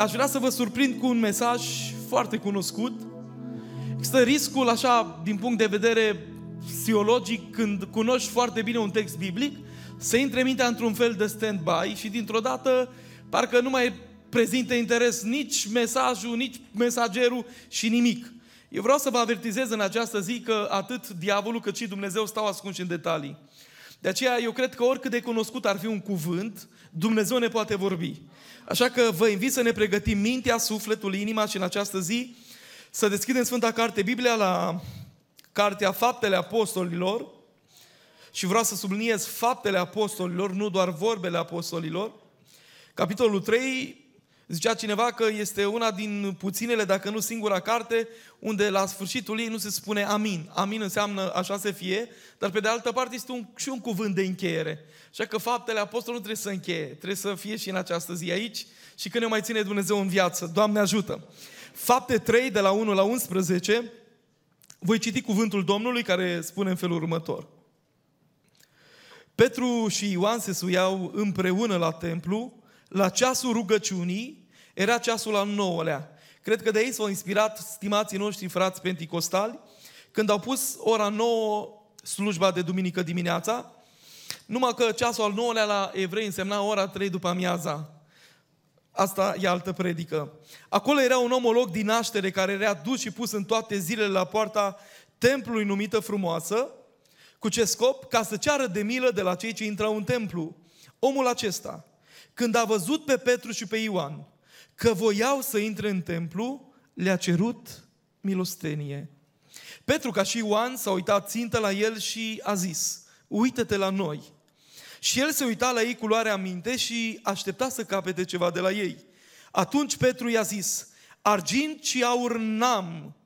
Aș vrea să vă surprind cu un mesaj foarte cunoscut. Există riscul, așa, din punct de vedere psihologic, când cunoști foarte bine un text biblic, să intre mintea într-un fel de stand-by și dintr-o dată parcă nu mai prezintă interes nici mesajul, nici mesagerul și nimic. Eu vreau să vă avertizez în această zi că atât diavolul cât și Dumnezeu stau ascunși în detalii. De aceea eu cred că oricât de cunoscut ar fi un cuvânt, Dumnezeu ne poate vorbi. Așa că vă invit să ne pregătim mintea, sufletul, inima și în această zi să deschidem Sfânta Carte Biblia la Cartea Faptele Apostolilor și vreau să subliniez faptele apostolilor, nu doar vorbele apostolilor. Capitolul 3, Zicea cineva că este una din puținele, dacă nu singura carte, unde la sfârșitul ei nu se spune amin. Amin înseamnă așa să fie, dar pe de altă parte este un, și un cuvânt de încheiere. Așa că faptele apostolului nu trebuie să încheie, trebuie să fie și în această zi aici și când ne mai ține Dumnezeu în viață. Doamne ajută! Fapte 3, de la 1 la 11, voi citi cuvântul Domnului care spune în felul următor. Petru și Ioan se suiau împreună la templu, la ceasul rugăciunii, era ceasul al nouălea. Cred că de aici s-au inspirat stimații noștri frați penticostali, când au pus ora nouă slujba de duminică dimineața, numai că ceasul al nouălea la evrei însemna ora trei după amiaza. Asta e altă predică. Acolo era un omolog din naștere care era dus și pus în toate zilele la poarta templului numită frumoasă. Cu ce scop? Ca să ceară de milă de la cei ce intrau în templu. Omul acesta, când a văzut pe Petru și pe Ioan că voiau să intre în templu, le-a cerut milostenie. Petru, ca și Ioan, s-a uitat țintă la el și a zis, uită-te la noi. Și el se uita la ei cu luarea minte și aștepta să capete ceva de la ei. Atunci Petru i-a zis, argint și aur n-am,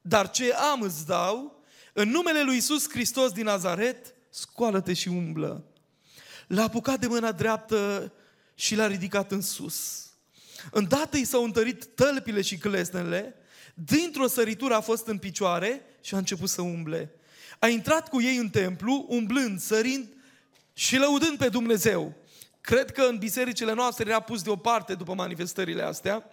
dar ce am îți dau, în numele lui Isus Hristos din Nazaret, scoală-te și umblă. L-a apucat de mâna dreaptă și l-a ridicat în sus. Îndată i s-au întărit tălpile și clesnele, dintr-o săritură a fost în picioare și a început să umble. A intrat cu ei în templu, umblând, sărind și lăudând pe Dumnezeu. Cred că în bisericile noastre era pus deoparte după manifestările astea.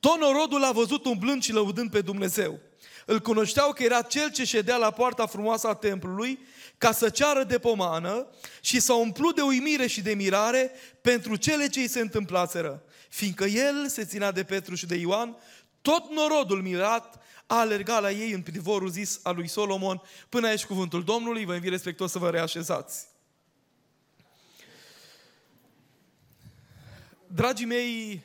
Tot norodul l-a văzut umblând și lăudând pe Dumnezeu. Îl cunoșteau că era cel ce ședea la poarta frumoasă a templului ca să ceară de pomană și să umplu de uimire și de mirare pentru cele ce îi se întâmplaseră. Fiindcă el se ținea de Petru și de Ioan, tot norodul mirat a alergat la ei în privorul zis al lui Solomon. Până aici cuvântul Domnului, vă invit respectos să vă reașezați. Dragii mei,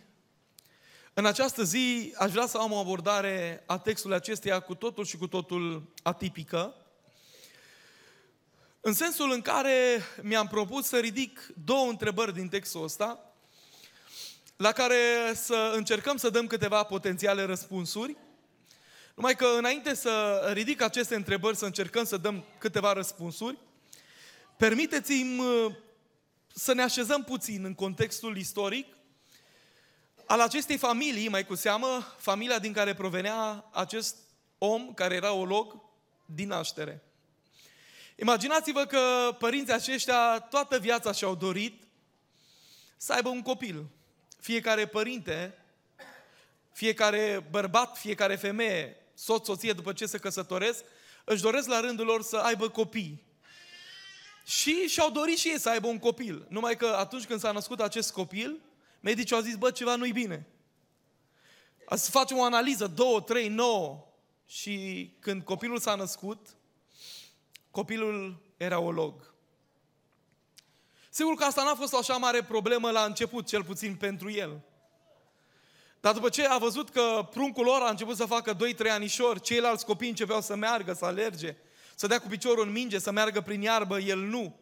în această zi aș vrea să am o abordare a textului acesteia cu totul și cu totul atipică. În sensul în care mi-am propus să ridic două întrebări din textul ăsta, la care să încercăm să dăm câteva potențiale răspunsuri. Numai că înainte să ridic aceste întrebări, să încercăm să dăm câteva răspunsuri, permiteți-mi uh, să ne așezăm puțin în contextul istoric al acestei familii, mai cu seamă, familia din care provenea acest om care era olog din naștere. Imaginați-vă că părinții aceștia toată viața și-au dorit să aibă un copil. Fiecare părinte, fiecare bărbat, fiecare femeie, soț, soție, după ce se căsătoresc, își doresc la rândul lor să aibă copii. Și și-au dorit și ei să aibă un copil. Numai că atunci când s-a născut acest copil, medicii au zis, bă, ceva nu-i bine. Să facem o analiză, două, trei, nouă. Și când copilul s-a născut, copilul era olog. Sigur că asta n-a fost o așa mare problemă la început, cel puțin pentru el. Dar după ce a văzut că pruncul lor a început să facă 2-3 anișori, ceilalți copii începeau să meargă, să alerge, să dea cu piciorul în minge, să meargă prin iarbă, el nu.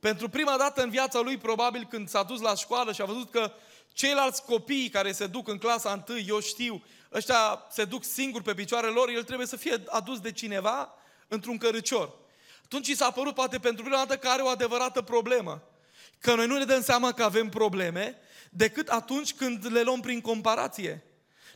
Pentru prima dată în viața lui, probabil când s-a dus la școală și a văzut că ceilalți copii care se duc în clasa întâi, eu știu, ăștia se duc singuri pe picioarele lor, el trebuie să fie adus de cineva într-un cărăcior. Atunci i s-a părut poate pentru prima dată că are o adevărată problemă. Că noi nu ne dăm seama că avem probleme decât atunci când le luăm prin comparație.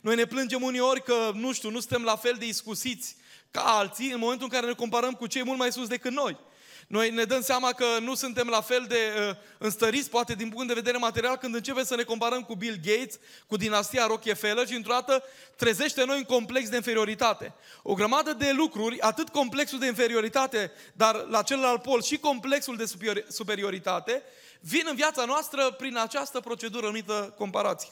Noi ne plângem uneori că, nu știu, nu suntem la fel de iscusiți ca alții în momentul în care ne comparăm cu cei mult mai sus decât noi. Noi ne dăm seama că nu suntem la fel de uh, înstăriți, poate din punct de vedere material, când începem să ne comparăm cu Bill Gates, cu dinastia Rockefeller și într-o dată trezește noi un complex de inferioritate. O grămadă de lucruri, atât complexul de inferioritate, dar la celălalt pol și complexul de superioritate, vin în viața noastră prin această procedură numită comparație.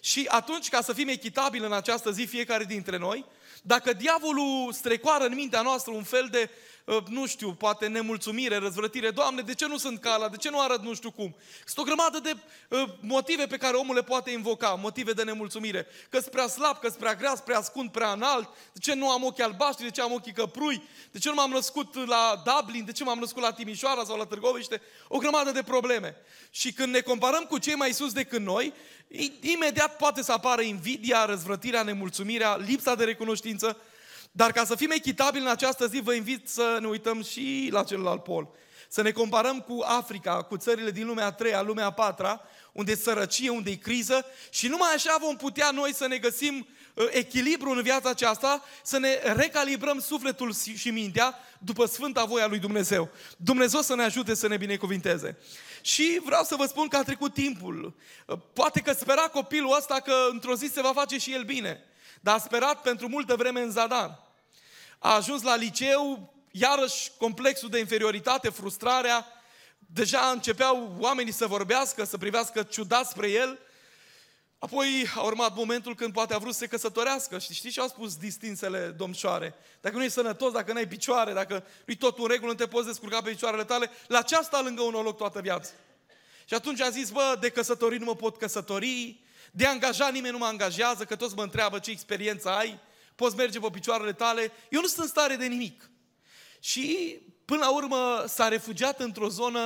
Și atunci, ca să fim echitabili în această zi, fiecare dintre noi, dacă diavolul strecoară în mintea noastră un fel de Ă, nu știu, poate nemulțumire, răzvrătire. Doamne, de ce nu sunt ca De ce nu arăt nu știu cum? Sunt o grămadă de uh, motive pe care omul le poate invoca, motive de nemulțumire. Că sunt prea slab, că sunt prea grea, prea ascund, prea înalt. De ce nu am ochi albaștri, de ce am ochii căprui? De ce nu m-am născut la Dublin? De ce m-am născut la Timișoara sau la Târgoviște? O grămadă de probleme. Și când ne comparăm cu cei mai sus decât noi, imediat poate să apară invidia, răzvrătirea, nemulțumirea, lipsa de recunoștință, dar ca să fim echitabili în această zi, vă invit să ne uităm și la celălalt pol. Să ne comparăm cu Africa, cu țările din lumea a treia, lumea a patra, unde e sărăcie, unde e criză și numai așa vom putea noi să ne găsim uh, echilibru în viața aceasta, să ne recalibrăm sufletul și mintea după sfânta voia lui Dumnezeu. Dumnezeu să ne ajute să ne binecuvinteze. Și vreau să vă spun că a trecut timpul. Uh, poate că spera copilul ăsta că într-o zi se va face și el bine. Dar a sperat pentru multă vreme în zadar. A ajuns la liceu, iarăși complexul de inferioritate, frustrarea, deja începeau oamenii să vorbească, să privească ciudat spre el. Apoi a urmat momentul când poate a vrut să se căsătorească și știți ce au spus distinsele domnșoare? Dacă nu e sănătos, dacă nu ai picioare, dacă nu-i tot în regulă, nu te poți descurca pe picioarele tale, la ce asta lângă un loc toată viața? Și atunci a zis, bă, de căsătorii nu mă pot căsători, de angajat nimeni nu mă angajează, că toți mă întreabă ce experiență ai, poți merge pe picioarele tale, eu nu sunt în stare de nimic. Și până la urmă s-a refugiat într-o zonă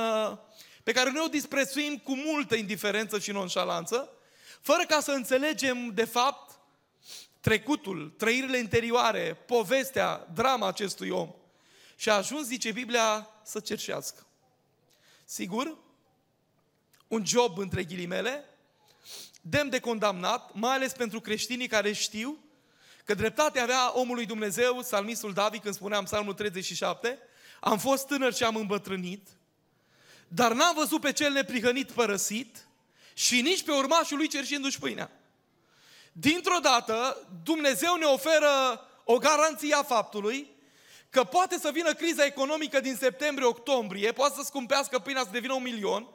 pe care noi o disprețuim cu multă indiferență și nonșalanță, fără ca să înțelegem de fapt trecutul, trăirile interioare, povestea, drama acestui om. Și a ajuns, zice Biblia, să cerșească. Sigur, un job între ghilimele, demn de condamnat, mai ales pentru creștinii care știu că dreptate avea omului Dumnezeu, salmistul David, când spunea în psalmul 37, am fost tânăr și am îmbătrânit, dar n-am văzut pe cel neprihănit părăsit și nici pe urmașul lui cerșindu-și pâinea. Dintr-o dată, Dumnezeu ne oferă o garanție a faptului că poate să vină criza economică din septembrie-octombrie, poate să scumpească pâinea să devină un milion,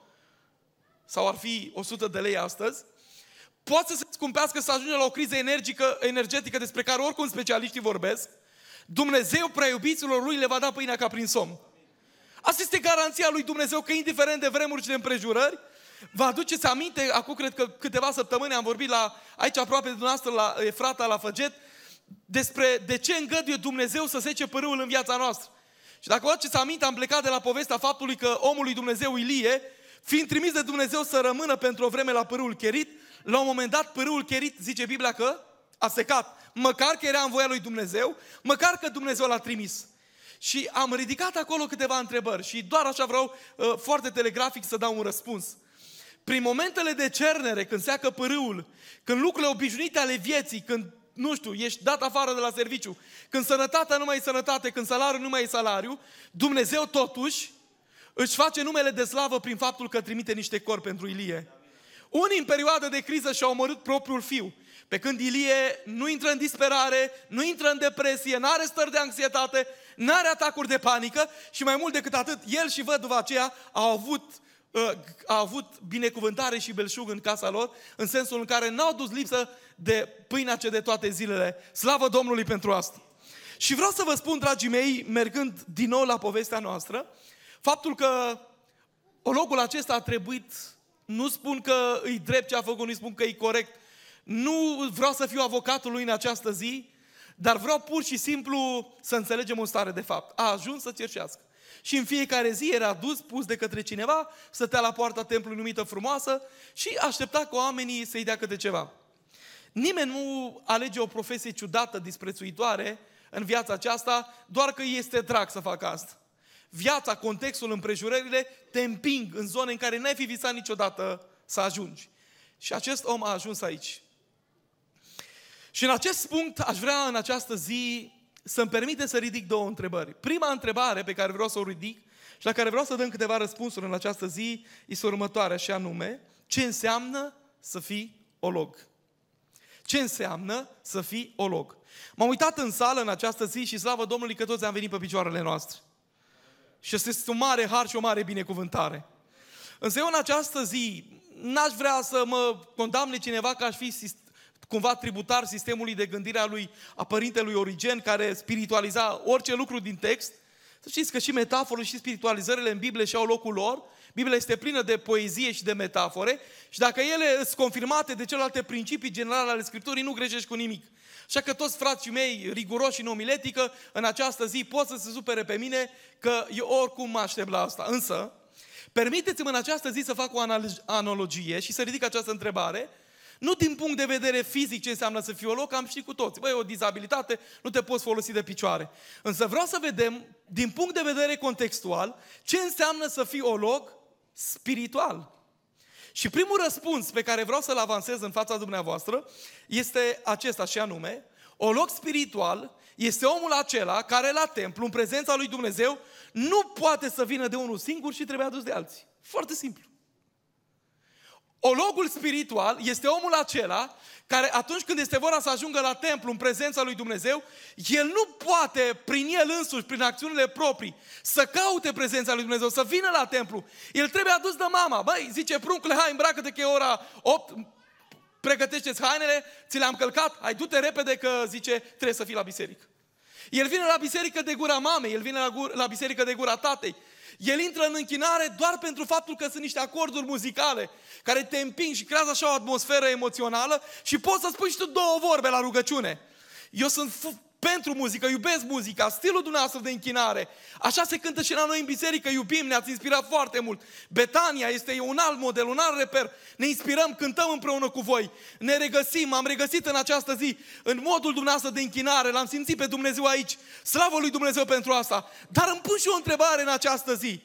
sau ar fi 100 de lei astăzi, poate să se scumpească, să ajungă la o criză energică, energetică despre care oricum specialiștii vorbesc, Dumnezeu prea iubiților lui le va da pâinea ca prin somn. Asta este garanția lui Dumnezeu că indiferent de vremuri și de împrejurări, vă aduceți aminte, acum cred că câteva săptămâni am vorbit la, aici aproape de dumneavoastră, la Efrata, la Făget, despre de ce îngăduie Dumnezeu să sece părâul în viața noastră. Și dacă vă aduceți aminte, am plecat de la povestea faptului că omul lui Dumnezeu Ilie, fiind trimis de Dumnezeu să rămână pentru o vreme la părâul cherit, la un moment dat pârâul cherit, zice Biblia că a secat. Măcar că era în voia lui Dumnezeu, măcar că Dumnezeu l-a trimis. Și am ridicat acolo câteva întrebări și doar așa vreau uh, foarte telegrafic să dau un răspuns. Prin momentele de cernere, când seacă pârâul, când lucrurile obișnuite ale vieții, când, nu știu, ești dat afară de la serviciu, când sănătatea nu mai e sănătate, când salariul nu mai e salariu, Dumnezeu totuși își face numele de slavă prin faptul că trimite niște cor pentru Ilie. Unii în perioadă de criză și-au omorât propriul fiu. Pe când Ilie nu intră în disperare, nu intră în depresie, nu are stări de anxietate, nu are atacuri de panică și mai mult decât atât, el și văduva aceea au avut, uh, au avut binecuvântare și belșug în casa lor, în sensul în care n-au dus lipsă de pâinea ce de toate zilele. Slavă Domnului pentru asta! Și vreau să vă spun, dragii mei, mergând din nou la povestea noastră, faptul că locul acesta a trebuit nu spun că îi drept ce a făcut, nu spun că e corect. Nu vreau să fiu avocatul lui în această zi, dar vreau pur și simplu să înțelegem o stare de fapt. A ajuns să cerșească. Și în fiecare zi era dus, pus de către cineva, stătea la poarta templului numită frumoasă și aștepta cu oamenii să-i dea câte ceva. Nimeni nu alege o profesie ciudată, disprețuitoare în viața aceasta, doar că este drag să facă asta viața, contextul, împrejurările te împing în zone în care n-ai fi visat niciodată să ajungi. Și acest om a ajuns aici. Și în acest punct aș vrea în această zi să-mi permite să ridic două întrebări. Prima întrebare pe care vreau să o ridic și la care vreau să dăm câteva răspunsuri în această zi este următoarea și anume, ce înseamnă să fii olog? Ce înseamnă să fii olog? M-am uitat în sală în această zi și slavă Domnului că toți am venit pe picioarele noastre. Și este un mare har și o mare binecuvântare. Însă eu în această zi n-aș vrea să mă condamne cineva că aș fi cumva tributar sistemului de gândire a lui a părintelui Origen care spiritualiza orice lucru din text. Să știți că și metaforele și spiritualizările în Biblie și-au locul lor. Biblia este plină de poezie și de metafore și dacă ele sunt confirmate de celelalte principii generale ale Scripturii, nu greșești cu nimic. Așa că toți frații mei riguroși în omiletică, în această zi pot să se supere pe mine că eu oricum mă aștept la asta. Însă, permiteți-mi în această zi să fac o analogie și să ridic această întrebare, nu din punct de vedere fizic ce înseamnă să fii o loc, am ști cu toți. Băi, o dizabilitate, nu te poți folosi de picioare. Însă vreau să vedem, din punct de vedere contextual, ce înseamnă să fii o loc spiritual. Și primul răspuns pe care vreau să-l avansez în fața dumneavoastră este acesta și anume, o loc spiritual este omul acela care la templu, în prezența lui Dumnezeu, nu poate să vină de unul singur și trebuie adus de alții. Foarte simplu. Ologul spiritual este omul acela care atunci când este vorba să ajungă la templu în prezența lui Dumnezeu, el nu poate prin el însuși, prin acțiunile proprii, să caute prezența lui Dumnezeu, să vină la templu. El trebuie adus de mama. Băi, zice pruncule, hai îmbracă-te că e ora 8, pregătește-ți hainele, ți le-am călcat, hai du-te repede că zice trebuie să fii la biserică. El vine la biserică de gura mamei, el vine la, gura, la biserică de gura tatei. El intră în închinare doar pentru faptul că sunt niște acorduri muzicale care te împing și creează așa o atmosferă emoțională și poți să spui și tu două vorbe la rugăciune. Eu sunt pentru muzică, iubesc muzica, stilul dumneavoastră de închinare. Așa se cântă și la noi în biserică, iubim, ne-ați inspirat foarte mult. Betania este un alt model, un alt reper. Ne inspirăm, cântăm împreună cu voi. Ne regăsim, am regăsit în această zi, în modul dumneavoastră de închinare, l-am simțit pe Dumnezeu aici. Slavă lui Dumnezeu pentru asta. Dar îmi pun și o întrebare în această zi.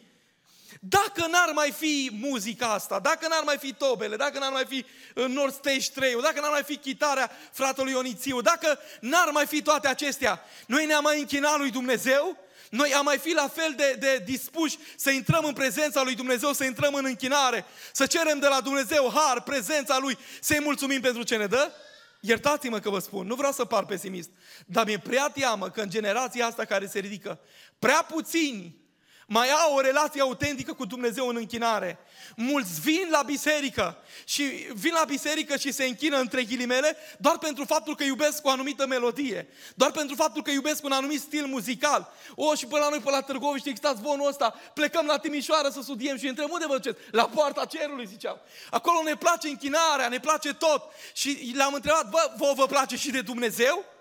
Dacă n-ar mai fi muzica asta, dacă n-ar mai fi tobele, dacă n-ar mai fi uh, North Stage 3 dacă n-ar mai fi chitarea fratelui Ionițiu, dacă n-ar mai fi toate acestea, noi ne-am mai închinat lui Dumnezeu? Noi am mai fi la fel de, de dispuși să intrăm în prezența lui Dumnezeu, să intrăm în închinare, să cerem de la Dumnezeu har, prezența lui, să-i mulțumim pentru ce ne dă? Iertați-mă că vă spun, nu vreau să par pesimist, dar mi-e prea teamă că în generația asta care se ridică, prea puțini mai au o relație autentică cu Dumnezeu în închinare. Mulți vin la biserică și vin la biserică și se închină între ghilimele doar pentru faptul că iubesc o anumită melodie, doar pentru faptul că iubesc un anumit stil muzical. O, și până la noi, pe la Târgoviște, există zvonul ăsta, plecăm la Timișoară să studiem și între unde vă duceți? La poarta cerului, ziceam. Acolo ne place închinarea, ne place tot. Și le-am întrebat, bă, vă, vă place și de Dumnezeu?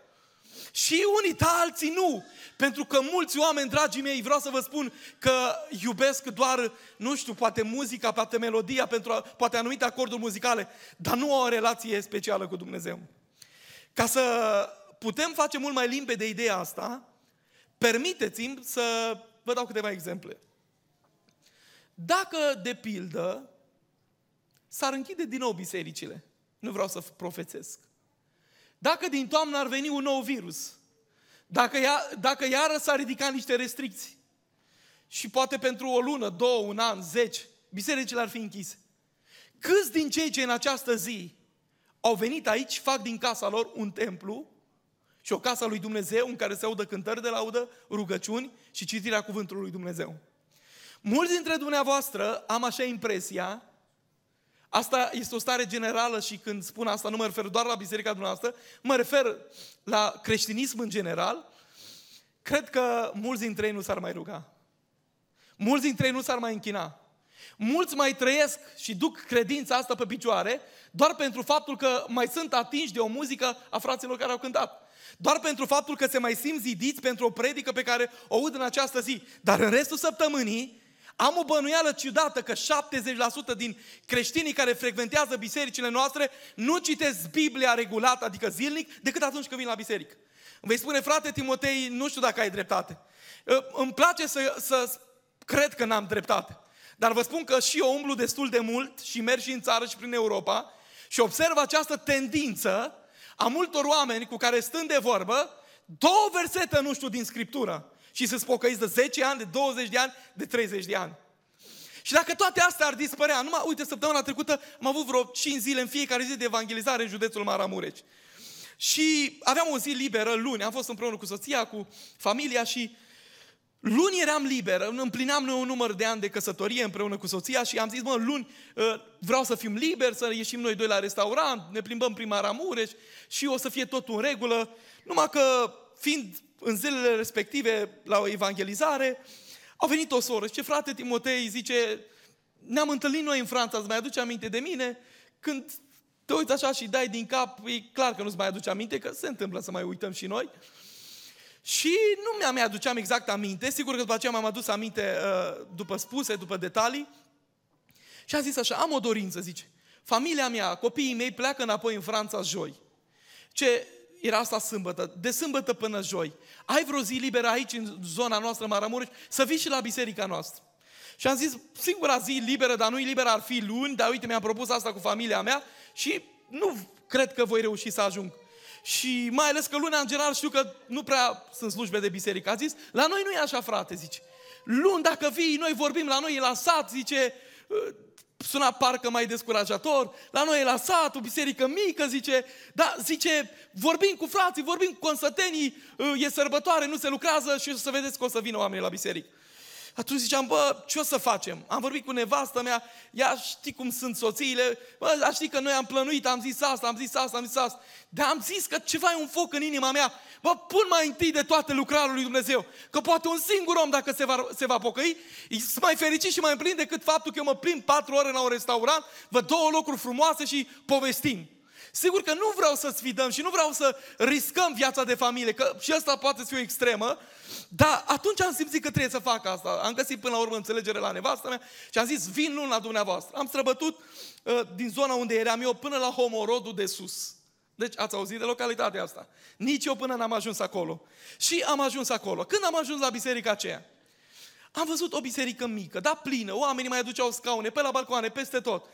Și unii, da, alții nu. Pentru că mulți oameni, dragii mei, vreau să vă spun că iubesc doar, nu știu, poate muzica, poate melodia, pentru, poate anumite acorduri muzicale, dar nu au o relație specială cu Dumnezeu. Ca să putem face mult mai limpede ideea asta, permiteți-mi să vă dau câteva exemple. Dacă, de pildă, s-ar închide din nou bisericile, nu vreau să profețesc, dacă din toamnă ar veni un nou virus, dacă, ia, dacă iară s-ar ridica niște restricții și poate pentru o lună, două, un an, zeci, bisericile ar fi închise. Câți din cei ce în această zi au venit aici, fac din casa lor un templu și o casă lui Dumnezeu în care se audă cântări de laudă, rugăciuni și citirea cuvântului lui Dumnezeu. Mulți dintre dumneavoastră am așa impresia Asta este o stare generală și când spun asta nu mă refer doar la biserica dumneavoastră, mă refer la creștinism în general. Cred că mulți dintre ei nu s-ar mai ruga. Mulți dintre ei nu s-ar mai închina. Mulți mai trăiesc și duc credința asta pe picioare doar pentru faptul că mai sunt atinși de o muzică a fraților care au cântat. Doar pentru faptul că se mai simt zidiți pentru o predică pe care o aud în această zi. Dar în restul săptămânii am o bănuială ciudată că 70% din creștinii care frecventează bisericile noastre nu citesc Biblia regulat, adică zilnic, decât atunci când vin la biserică. Îmi vei spune, frate Timotei, nu știu dacă ai dreptate. Îmi place să, să cred că n-am dreptate. Dar vă spun că și eu umblu destul de mult și merg și în țară și prin Europa și observ această tendință a multor oameni cu care stând de vorbă, două versete, nu știu, din Scriptură și să-ți pocăiți de 10 ani, de 20 de ani, de 30 de ani. Și dacă toate astea ar dispărea, numai, uite, săptămâna trecută am avut vreo 5 zile în fiecare zi de evangelizare în județul Maramureș. Și aveam o zi liberă, luni, am fost împreună cu soția, cu familia și luni eram liber, împlineam un număr de ani de căsătorie împreună cu soția și am zis, mă, luni ă, vreau să fim liberi, să ieșim noi doi la restaurant, ne plimbăm prima Maramureș și o să fie totul în regulă. Numai că, fiind în zilele respective la o evangelizare, a venit o soră și ce frate Timotei zice, ne-am întâlnit noi în Franța, îți mai aduce aminte de mine? Când te uiți așa și dai din cap, e clar că nu-ți mai aduce aminte, că se întâmplă să mai uităm și noi. Și nu mi-am mai aduceam exact aminte, sigur că după aceea m-am adus aminte uh, după spuse, după detalii. Și a zis așa, am o dorință, zice. Familia mea, copiii mei pleacă înapoi în Franța joi. Ce era asta sâmbătă, de sâmbătă până joi. Ai vreo zi liberă aici, în zona noastră, Maramureș, să vii și la biserica noastră. Și am zis, singura zi liberă, dar nu-i liberă, ar fi luni, dar uite, mi-am propus asta cu familia mea și nu cred că voi reuși să ajung. Și mai ales că luna, în general, știu că nu prea sunt slujbe de biserică. A zis, la noi nu e așa, frate, zice. Luni, dacă vii, noi vorbim la noi, la sat, zice, suna parcă mai descurajator, la noi e la sat, o biserică mică, zice, da, zice, vorbim cu frații, vorbim cu consătenii, e sărbătoare, nu se lucrează și o să vedeți că o să vină oamenii la biserică. Atunci ziceam, bă, ce o să facem? Am vorbit cu nevastă mea, ea știi cum sunt soțiile, bă, știi că noi am plănuit, am zis asta, am zis asta, am zis asta. Dar am zis că ceva e un foc în inima mea. Bă, pun mai întâi de toate lucrarea lui Dumnezeu. Că poate un singur om, dacă se va, se va pocăi, e mai fericit și mai plin decât faptul că eu mă plimb patru ore la un restaurant, văd două locuri frumoase și povestim. Sigur că nu vreau să sfidăm și nu vreau să riscăm viața de familie, că și asta poate să fie o extremă, dar atunci am simțit că trebuie să fac asta. Am găsit până la urmă înțelegere la nevastă mea și am zis, vin luni la dumneavoastră. Am străbătut uh, din zona unde eram eu până la Homorodul de sus. Deci ați auzit de localitatea asta. Nici eu până n-am ajuns acolo. Și am ajuns acolo. Când am ajuns la biserica aceea, am văzut o biserică mică, dar plină, oamenii mai aduceau scaune, pe la balcoane, peste tot.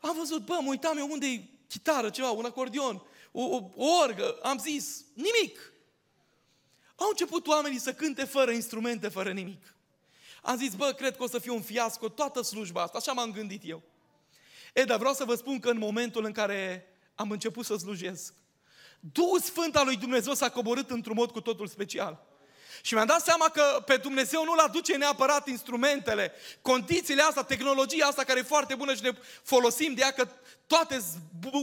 Am văzut, bă, mă uitam eu unde e chitară, ceva, un acordion, o, o, o orgă, am zis, nimic. Au început oamenii să cânte fără instrumente, fără nimic. Am zis, bă, cred că o să fie un fiasco toată slujba asta, așa m-am gândit eu. E, dar vreau să vă spun că în momentul în care am început să slujesc, Duhul Sfânt al lui Dumnezeu s-a coborât într-un mod cu totul special. Și mi-am dat seama că pe Dumnezeu nu-L aduce neapărat instrumentele, condițiile astea, tehnologia asta care e foarte bună și ne folosim de ea, că toate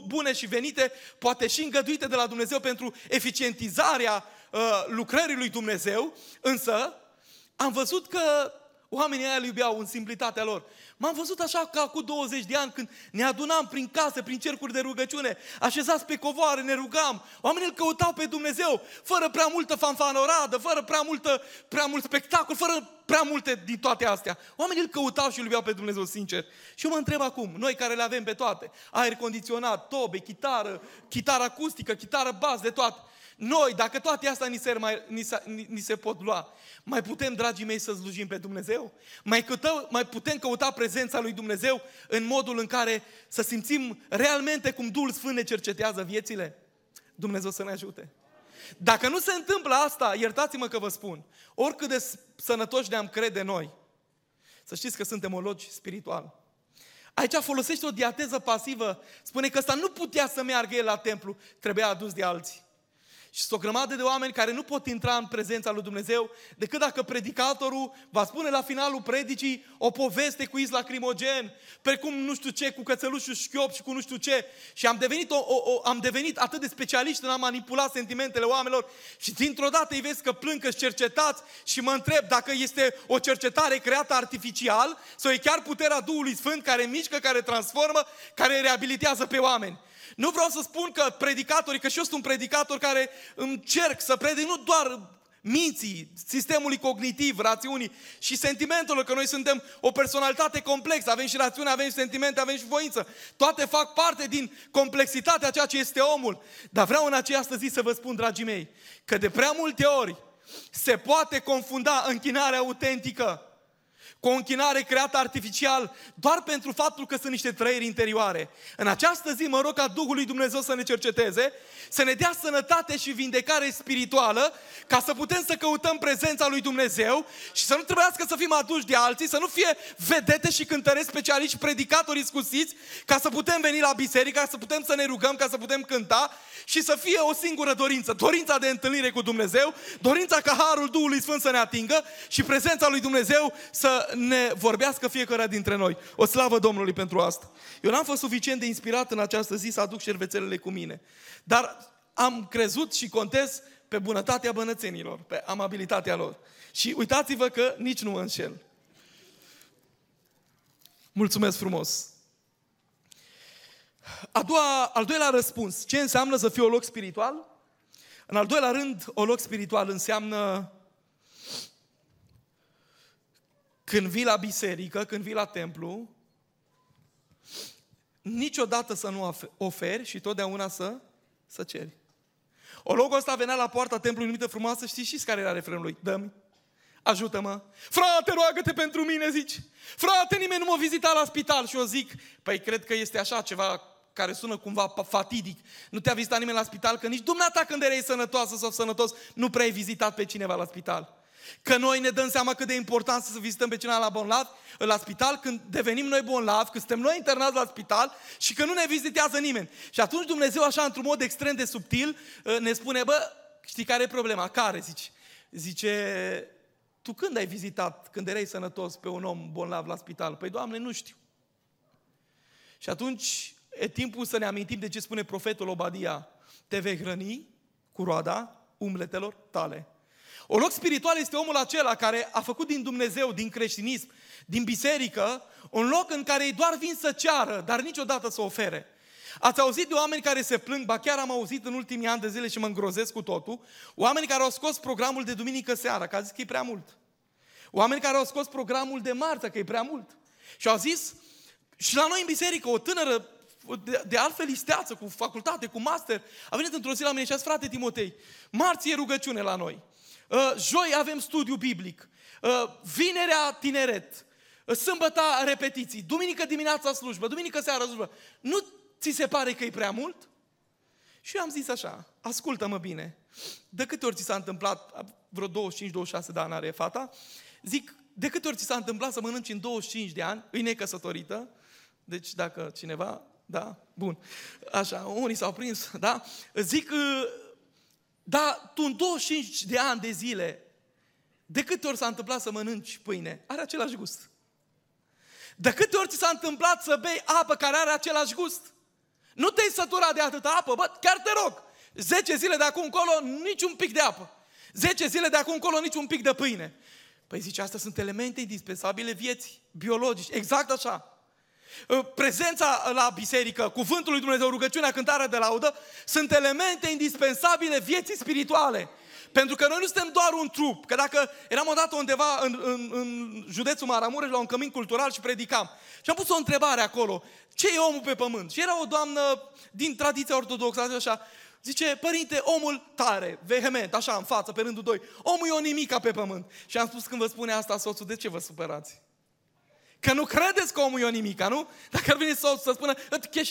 bune și venite, poate și îngăduite de la Dumnezeu pentru eficientizarea uh, lucrării lui Dumnezeu, însă am văzut că oamenii aia îl iubeau în simplitatea lor. M-am văzut așa ca cu 20 de ani când ne adunam prin case, prin cercuri de rugăciune, așezați pe covoare, ne rugam. Oamenii îl căutau pe Dumnezeu, fără prea multă fanfanoradă, fără prea, multă, prea mult spectacol, fără prea multe din toate astea. Oamenii îl căutau și îl iubeau pe Dumnezeu sincer. Și eu mă întreb acum, noi care le avem pe toate, aer condiționat, tobe, chitară, chitară acustică, chitară bas, de toate, noi, dacă toate astea ni se, mai, ni, se, ni se pot lua, mai putem, dragii mei, să slujim pe Dumnezeu? Mai, cătă, mai putem căuta prezența lui Dumnezeu în modul în care să simțim realmente cum Duhul Sfânt ne cercetează viețile? Dumnezeu să ne ajute. Dacă nu se întâmplă asta, iertați-mă că vă spun, oricât de sănătoși ne-am crede noi, să știți că suntem ologi spiritual. Aici folosește o diateză pasivă. Spune că ăsta nu putea să meargă el la templu, trebuia adus de alții. Și sunt o grămadă de oameni care nu pot intra în prezența lui Dumnezeu decât dacă predicatorul va spune la finalul predicii o poveste cu iz lacrimogen, precum nu știu ce, cu cățelușul șchiop și cu nu știu ce. Și am devenit, o, o, o, am devenit atât de specialiști în a manipula sentimentele oamenilor și dintr-o dată îi vezi că plâng, că cercetați și mă întreb dacă este o cercetare creată artificial sau e chiar puterea Duhului Sfânt care mișcă, care transformă, care reabilitează pe oameni. Nu vreau să spun că predicatorii, că și eu sunt un predicator care încerc să predic nu doar minții, sistemului cognitiv, rațiunii și sentimentelor, că noi suntem o personalitate complexă, avem și rațiune, avem și sentimente, avem și voință. Toate fac parte din complexitatea ceea ce este omul. Dar vreau în această zi să vă spun, dragii mei, că de prea multe ori se poate confunda închinarea autentică cu o închinare creată artificial, doar pentru faptul că sunt niște trăiri interioare. În această zi mă rog ca Duhul lui Dumnezeu să ne cerceteze, să ne dea sănătate și vindecare spirituală, ca să putem să căutăm prezența lui Dumnezeu și să nu trebuiască să fim aduși de alții, să nu fie vedete și cântăreți specialiști, predicatori iscusiți, ca să putem veni la biserică, ca să putem să ne rugăm, ca să putem cânta și să fie o singură dorință, dorința de întâlnire cu Dumnezeu, dorința ca Harul Duhului Sfânt să ne atingă și prezența lui Dumnezeu să ne vorbească fiecare dintre noi. O slavă Domnului pentru asta. Eu n-am fost suficient de inspirat în această zi să aduc șervețelele cu mine. Dar am crezut și contez pe bunătatea bănățenilor, pe amabilitatea lor. Și uitați-vă că nici nu mă înșel. Mulțumesc frumos! A doua, al doilea răspuns. Ce înseamnă să fii o loc spiritual? În al doilea rând, o loc spiritual înseamnă când vii la biserică, când vii la templu, niciodată să nu oferi și totdeauna să, să ceri. O logul ăsta venea la poarta templului numită frumoasă, știți și care era refrenul lui? Dă-mi, ajută-mă. Frate, roagă-te pentru mine, zici. Frate, nimeni nu m-a vizitat la spital. Și eu zic, păi cred că este așa ceva care sună cumva fatidic. Nu te-a vizitat nimeni la spital, că nici dumneata când erai sănătoasă sau sănătos, nu prea ai vizitat pe cineva la spital. Că noi ne dăm seama cât de important să vizităm pe cineva la bolnav, la spital, când devenim noi bolnavi, când suntem noi internați la spital și că nu ne vizitează nimeni. Și atunci Dumnezeu, așa, într-un mod extrem de subtil, ă, ne spune, bă, știi care e problema? Care, zici? Zice, tu când ai vizitat, când erai sănătos, pe un om bolnav la spital? Păi, Doamne, nu știu. Și atunci e timpul să ne amintim de ce spune profetul Obadia. Te vei hrăni cu roada umbletelor tale. O loc spiritual este omul acela care a făcut din Dumnezeu, din creștinism, din biserică, un loc în care ei doar vin să ceară, dar niciodată să ofere. Ați auzit de oameni care se plâng, ba chiar am auzit în ultimii ani de zile și mă îngrozesc cu totul, oameni care au scos programul de duminică seara, că a zis că e prea mult. Oameni care au scos programul de marță, că e prea mult. Și au zis, și la noi în biserică, o tânără de, de altfel isteață, cu facultate, cu master, a venit într-o zi la mine și a zis, frate Timotei, marți e rugăciune la noi. Uh, joi avem studiu biblic. Uh, vinerea tineret. Uh, sâmbăta repetiții. Duminică dimineața slujbă. Duminică seara slujbă. Nu ți se pare că e prea mult? Și eu am zis așa, ascultă-mă bine. De câte ori ți s-a întâmplat, vreo 25-26 de ani are fata, zic, de câte ori ți s-a întâmplat să mănânci în 25 de ani, îi necăsătorită, deci dacă cineva, da, bun, așa, unii s-au prins, da, zic, dar tu în 25 de ani de zile, de câte ori s-a întâmplat să mănânci pâine? Are același gust. De câte ori ți s-a întâmplat să bei apă care are același gust? Nu te-ai săturat de atâta apă, bă, chiar te rog. 10 zile de acum încolo, niciun pic de apă. 10 zile de acum încolo, niciun pic de pâine. Păi zice, astea sunt elemente indispensabile vieții biologice. Exact așa. Ă, prezența la biserică, cuvântul lui Dumnezeu, rugăciunea, cântarea de laudă, sunt elemente indispensabile vieții spirituale. Pentru că noi nu suntem doar un trup. Că dacă eram odată undeva în, în, în județul Maramureș la un cămin cultural și predicam. Și am pus o întrebare acolo. Ce e omul pe pământ? Și era o doamnă din tradiția ortodoxă, așa. Zice, părinte, omul tare, vehement, așa în față, pe rândul doi. Omul e o nimica pe pământ. Și am spus când vă spune asta soțul, de ce vă supărați? Că nu credeți că omul e o nimica, nu? Dacă ar veni să, să spună,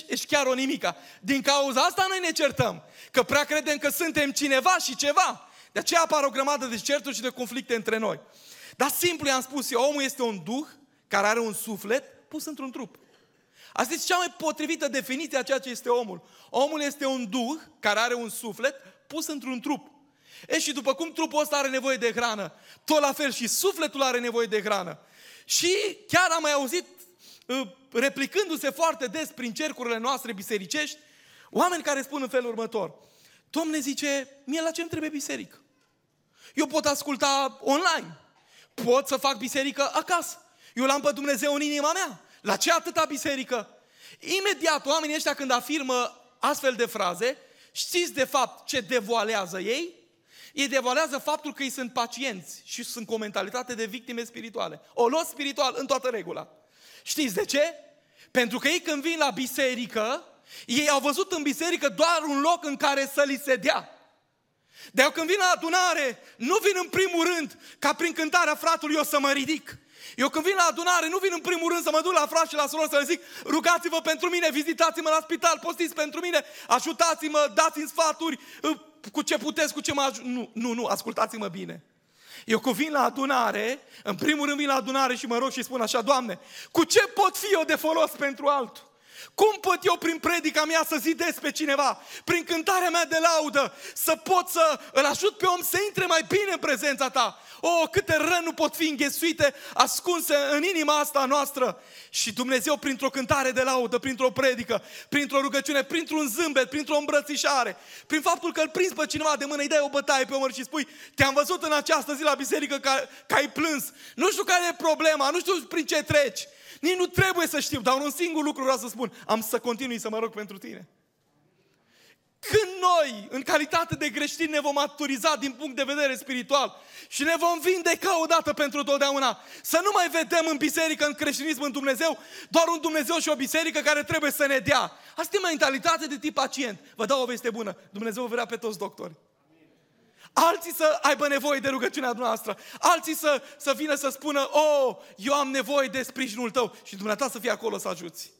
ești chiar o nimica. Din cauza asta noi ne certăm. Că prea credem că suntem cineva și ceva. De aceea apar o grămadă de certuri și de conflicte între noi. Dar simplu i-am spus eu, omul este un duh care are un suflet pus într-un trup. Asta este cea mai potrivită definiție a ceea ce este omul. Omul este un duh care are un suflet pus într-un trup. E și după cum trupul ăsta are nevoie de hrană, tot la fel și sufletul are nevoie de hrană. Și chiar am mai auzit, uh, replicându-se foarte des prin cercurile noastre bisericești, oameni care spun în felul următor. Domne zice, mie la ce îmi trebuie biserică? Eu pot asculta online. Pot să fac biserică acasă. Eu l-am pe Dumnezeu în inima mea. La ce atâta biserică? Imediat oamenii ăștia când afirmă astfel de fraze, știți de fapt ce devoalează ei? Ei devoalează faptul că ei sunt pacienți și sunt cu o mentalitate de victime spirituale. O luă spiritual în toată regula. Știți de ce? Pentru că ei când vin la biserică, ei au văzut în biserică doar un loc în care să li se dea. De când vin la adunare, nu vin în primul rând ca prin cântarea fratului eu să mă ridic. Eu când vin la adunare, nu vin în primul rând să mă duc la frați și la surori să le zic, rugați-vă pentru mine, vizitați-mă la spital, postiți pentru mine, ajutați-mă, dați-mi sfaturi, cu ce puteți, cu ce mă ajut. Nu, nu, nu, ascultați-mă bine. Eu când vin la adunare, în primul rând vin la adunare și mă rog și spun așa, Doamne, cu ce pot fi eu de folos pentru altul? Cum pot eu prin predica mea să zidesc pe cineva? Prin cântarea mea de laudă să pot să îl ajut pe om să intre mai bine în prezența ta? O, oh, câte răni nu pot fi înghesuite, ascunse în inima asta noastră. Și Dumnezeu printr-o cântare de laudă, printr-o predică, printr-o rugăciune, printr-un zâmbet, printr-o îmbrățișare, prin faptul că îl prinzi pe cineva de mână, îi dai o bătaie pe umăr și spui te-am văzut în această zi la biserică că, că ai plâns. Nu știu care e problema, nu știu prin ce treci. Nici nu trebuie să știu, dar un singur lucru vreau să spun. Am să continui să mă rog pentru tine. Când noi, în calitate de creștini, ne vom maturiza din punct de vedere spiritual și ne vom vindeca odată pentru totdeauna, să nu mai vedem în biserică, în creștinism, în Dumnezeu, doar un Dumnezeu și o biserică care trebuie să ne dea. Asta e mentalitate de tip pacient. Vă dau o veste bună. Dumnezeu vrea pe toți doctori. Alții să aibă nevoie de rugăciunea noastră. Alții să, să vină să spună, oh, eu am nevoie de sprijinul tău. Și dumneata să fie acolo să ajuți.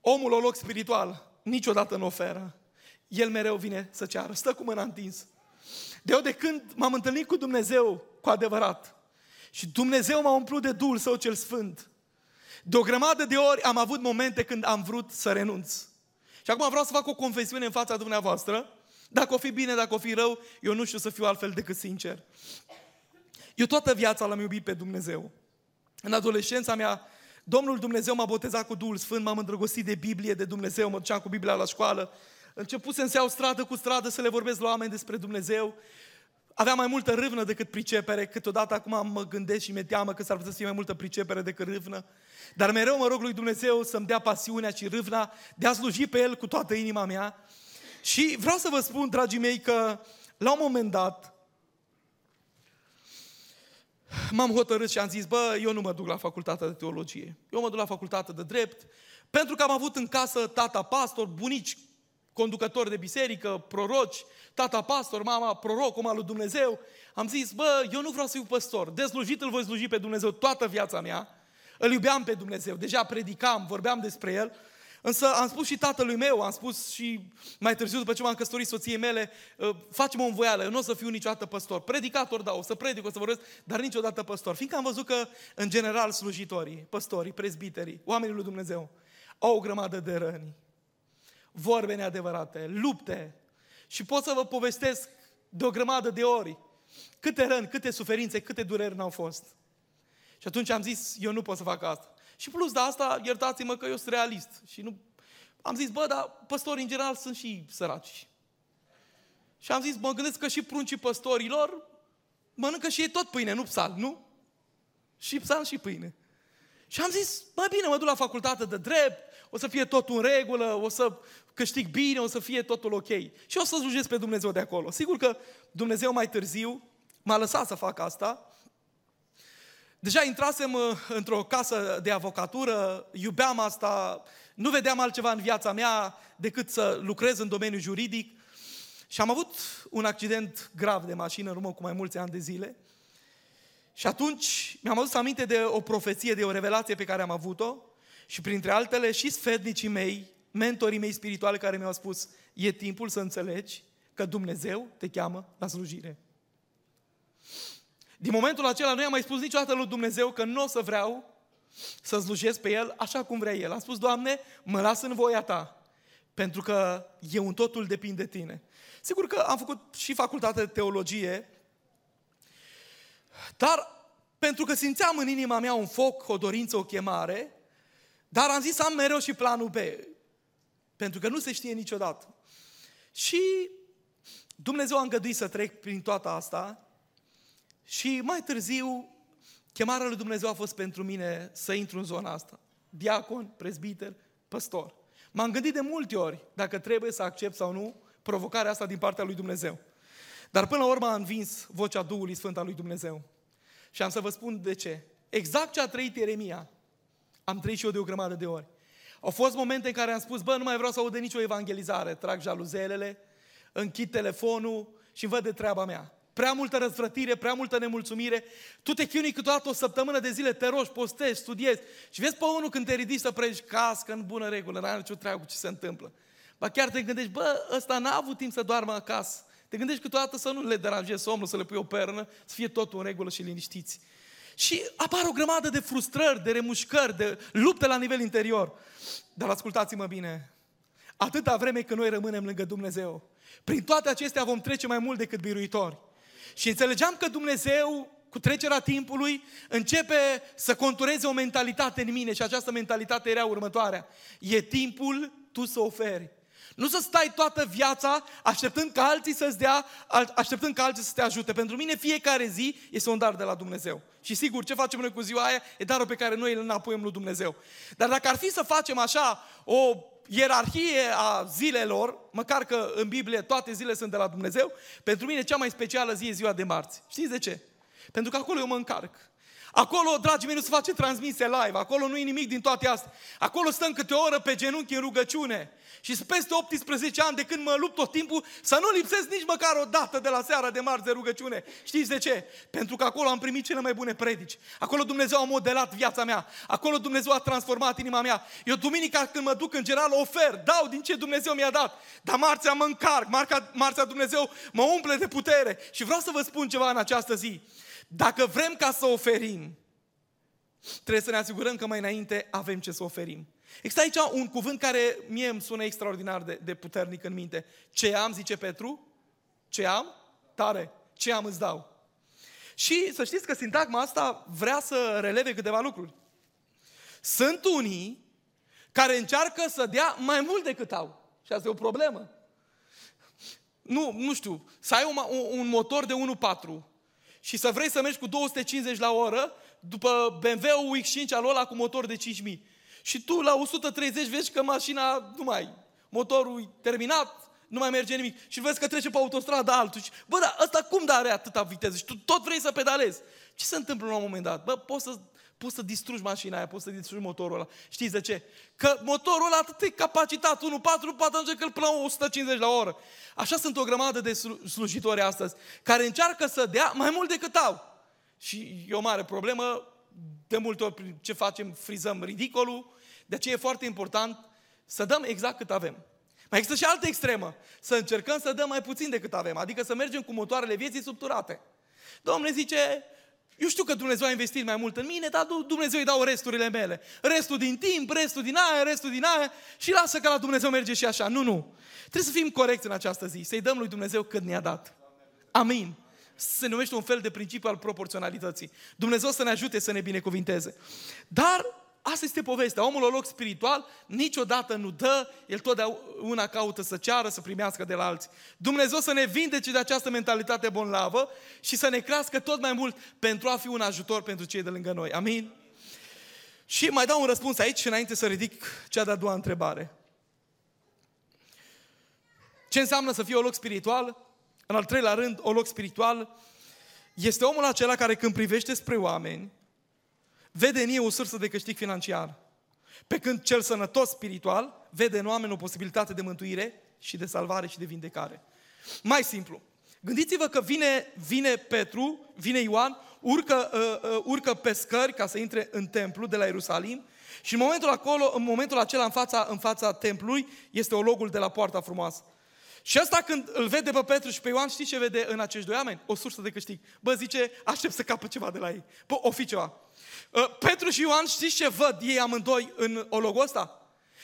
Omul o loc spiritual niciodată nu oferă. El mereu vine să ceară. Stă cu mâna întins. De eu de când m-am întâlnit cu Dumnezeu cu adevărat și Dumnezeu m-a umplut de Duhul Său cel Sfânt, de o grămadă de ori am avut momente când am vrut să renunț. Și acum vreau să fac o confesiune în fața dumneavoastră dacă o fi bine, dacă o fi rău, eu nu știu să fiu altfel decât sincer. Eu toată viața l-am iubit pe Dumnezeu. În adolescența mea, Domnul Dumnezeu m-a botezat cu Duhul Sfânt, m-am îndrăgostit de Biblie, de Dumnezeu, mă duceam cu Biblia la școală. Începusem să iau stradă cu stradă să le vorbesc la oameni despre Dumnezeu. Aveam mai multă râvnă decât pricepere, câteodată acum mă gândesc și mi-e teamă că s-ar putea să fie mai multă pricepere decât râvnă. Dar mereu mă rog lui Dumnezeu să-mi dea pasiunea și râvna de a sluji pe El cu toată inima mea. Și vreau să vă spun, dragii mei, că la un moment dat m-am hotărât și am zis, bă, eu nu mă duc la facultatea de teologie. Eu mă duc la facultatea de drept, pentru că am avut în casă tata pastor, bunici conducători de biserică, proroci, tata pastor, mama proroc, om al lui Dumnezeu. Am zis, bă, eu nu vreau să fiu păstor. Dezlujit îl voi sluji pe Dumnezeu toată viața mea. Îl iubeam pe Dumnezeu, deja predicam, vorbeam despre El Însă am spus și tatălui meu, am spus și mai târziu, după ce m-am căsătorit soției mele, ă, facem-o învoială, eu nu o să fiu niciodată păstor. Predicator, da, o să predic, o să vorbesc, dar niciodată păstor. Fiindcă am văzut că, în general, slujitorii, păstorii, prezbiterii, oamenii lui Dumnezeu, au o grămadă de răni, vorbe neadevărate, lupte. Și pot să vă povestesc de o grămadă de ori câte răni, câte suferințe, câte dureri n-au fost. Și atunci am zis, eu nu pot să fac asta. Și plus de asta, iertați-mă că eu sunt realist. Și nu... Am zis, bă, dar păstorii în general sunt și săraci. Și am zis, mă gândesc că și pruncii păstorilor mănâncă și ei tot pâine, nu psal, nu? Și psal și pâine. Și am zis, mai bine, mă duc la facultate de drept, o să fie totul în regulă, o să câștig bine, o să fie totul ok. Și o să slujesc pe Dumnezeu de acolo. Sigur că Dumnezeu mai târziu m-a lăsat să fac asta, Deja intrasem uh, într-o casă de avocatură, iubeam asta, nu vedeam altceva în viața mea decât să lucrez în domeniul juridic. Și am avut un accident grav de mașină în urmă cu mai mulți ani de zile. Și atunci mi-am adus aminte de o profeție, de o revelație pe care am avut-o și printre altele și sfetnicii mei, mentorii mei spirituali care mi-au spus e timpul să înțelegi că Dumnezeu te cheamă la slujire. Din momentul acela nu i-am mai spus niciodată lui Dumnezeu că nu o să vreau să slujesc pe El așa cum vrea El. Am spus, Doamne, mă las în voia Ta, pentru că eu în totul depind de Tine. Sigur că am făcut și facultate de teologie, dar pentru că simțeam în inima mea un foc, o dorință, o chemare, dar am zis am mereu și planul B, pentru că nu se știe niciodată. Și Dumnezeu a îngăduit să trec prin toată asta și mai târziu, chemarea lui Dumnezeu a fost pentru mine să intru în zona asta. Diacon, prezbiter, păstor. M-am gândit de multe ori dacă trebuie să accept sau nu provocarea asta din partea lui Dumnezeu. Dar până la urmă am învins vocea Duhului Sfânt al lui Dumnezeu. Și am să vă spun de ce. Exact ce a trăit Ieremia, am trăit și eu de o grămadă de ori. Au fost momente în care am spus, bă, nu mai vreau să aud nicio evangelizare, trag jaluzelele, închid telefonul și văd de treaba mea. Prea multă răzvrătire, prea multă nemulțumire, tu te chinui câteodată o săptămână de zile, te rogi, postezi, studiezi și vezi pe unul când te ridici să predici, cască în bună regulă, n-are nicio treabă cu ce se întâmplă. Ba chiar te gândești, bă, ăsta n-a avut timp să doarmă acasă. Te gândești câteodată să nu le deranjezi somnul, să le pui o pernă, să fie totul în regulă și liniștiți. Și apar o grămadă de frustrări, de remușcări, de lupte la nivel interior. Dar ascultați-mă bine, atâta vreme că noi rămânem lângă Dumnezeu, prin toate acestea vom trece mai mult decât biruitori. Și înțelegeam că Dumnezeu, cu trecerea timpului, începe să contureze o mentalitate în mine și această mentalitate era următoarea. E timpul tu să oferi. Nu să stai toată viața așteptând ca alții să-ți dea, așteptând ca alții să te ajute. Pentru mine fiecare zi este un dar de la Dumnezeu. Și sigur, ce facem noi cu ziua aia e darul pe care noi îl înapoiem lui Dumnezeu. Dar dacă ar fi să facem așa o ierarhie a zilelor, măcar că în Biblie toate zilele sunt de la Dumnezeu, pentru mine cea mai specială zi e ziua de marți. Știți de ce? Pentru că acolo eu mă încarc. Acolo, dragii mei, nu se face transmisie live, acolo nu e nimic din toate astea. Acolo stăm câte o oră pe genunchi în rugăciune. Și sunt peste 18 ani de când mă lupt tot timpul să nu lipsesc nici măcar o dată de la seara de marți de rugăciune. Știți de ce? Pentru că acolo am primit cele mai bune predici. Acolo Dumnezeu a modelat viața mea. Acolo Dumnezeu a transformat inima mea. Eu duminica când mă duc în general ofer, dau din ce Dumnezeu mi-a dat. Dar marțea mă încarc, marțea, marțea Dumnezeu mă umple de putere. Și vreau să vă spun ceva în această zi. Dacă vrem ca să oferim, trebuie să ne asigurăm că mai înainte avem ce să oferim. Există aici un cuvânt care mie îmi sună extraordinar de, de puternic în minte. Ce am, zice Petru? Ce am? Tare. Ce am îți dau. Și să știți că sintagma asta vrea să releve câteva lucruri. Sunt unii care încearcă să dea mai mult decât au. Și asta e o problemă. Nu, nu știu, să ai un, un motor de 1.4 și să vrei să mergi cu 250 la oră după BMW-ul X5 al ăla cu motor de 5000. Și tu la 130 vezi că mașina nu mai, motorul e terminat, nu mai merge nimic. Și vezi că trece pe autostradă altul. Și, bă, dar ăsta cum da are atâta viteză? Și tu tot vrei să pedalezi. Ce se întâmplă la un moment dat? Bă, poți să, poți să distrugi mașina aia, poți să distrugi motorul ăla. Știți de ce? Că motorul ăla atât e capacitat, 1.4, poate ajunge că îl până 150 la oră. Așa sunt o grămadă de slujitori astăzi, care încearcă să dea mai mult decât au. Și e o mare problemă, de multe ori ce facem, frizăm ridicolul, de aceea e foarte important să dăm exact cât avem. Mai există și altă extremă, să încercăm să dăm mai puțin decât avem, adică să mergem cu motoarele vieții subturate. Domnul zice, eu știu că Dumnezeu a investit mai mult în mine, dar Dumnezeu îi dau resturile mele. Restul din timp, restul din aia, restul din aia și lasă că la Dumnezeu merge și așa. Nu, nu. Trebuie să fim corecți în această zi, să-i dăm lui Dumnezeu cât ne-a dat. Amin se numește un fel de principiu al proporționalității. Dumnezeu să ne ajute să ne binecuvinteze. Dar asta este povestea. Omul la loc spiritual niciodată nu dă, el totdeauna caută să ceară, să primească de la alții. Dumnezeu să ne vindece de această mentalitate bonlavă și să ne crească tot mai mult pentru a fi un ajutor pentru cei de lângă noi. Amin? Și mai dau un răspuns aici și înainte să ridic cea de-a doua întrebare. Ce înseamnă să fie o loc spiritual? În al treilea rând, o loc spiritual este omul acela care când privește spre oameni, vede în ei o sursă de câștig financiar. Pe când cel sănătos spiritual vede în oameni o posibilitate de mântuire și de salvare și de vindecare. Mai simplu, gândiți-vă că vine, vine Petru, vine Ioan, urcă, uh, uh, urcă pe scări ca să intre în templu de la Ierusalim și în momentul, acolo, în momentul acela în fața, în fața templului este o logul de la poarta frumoasă. Și asta când îl vede pe Petru și pe Ioan, știi ce vede în acești doi oameni? O sursă de câștig. Bă, zice, aștept să capă ceva de la ei. Bă, o fi ceva. Uh, Petru și Ioan, știți ce văd ei amândoi în ologul ăsta?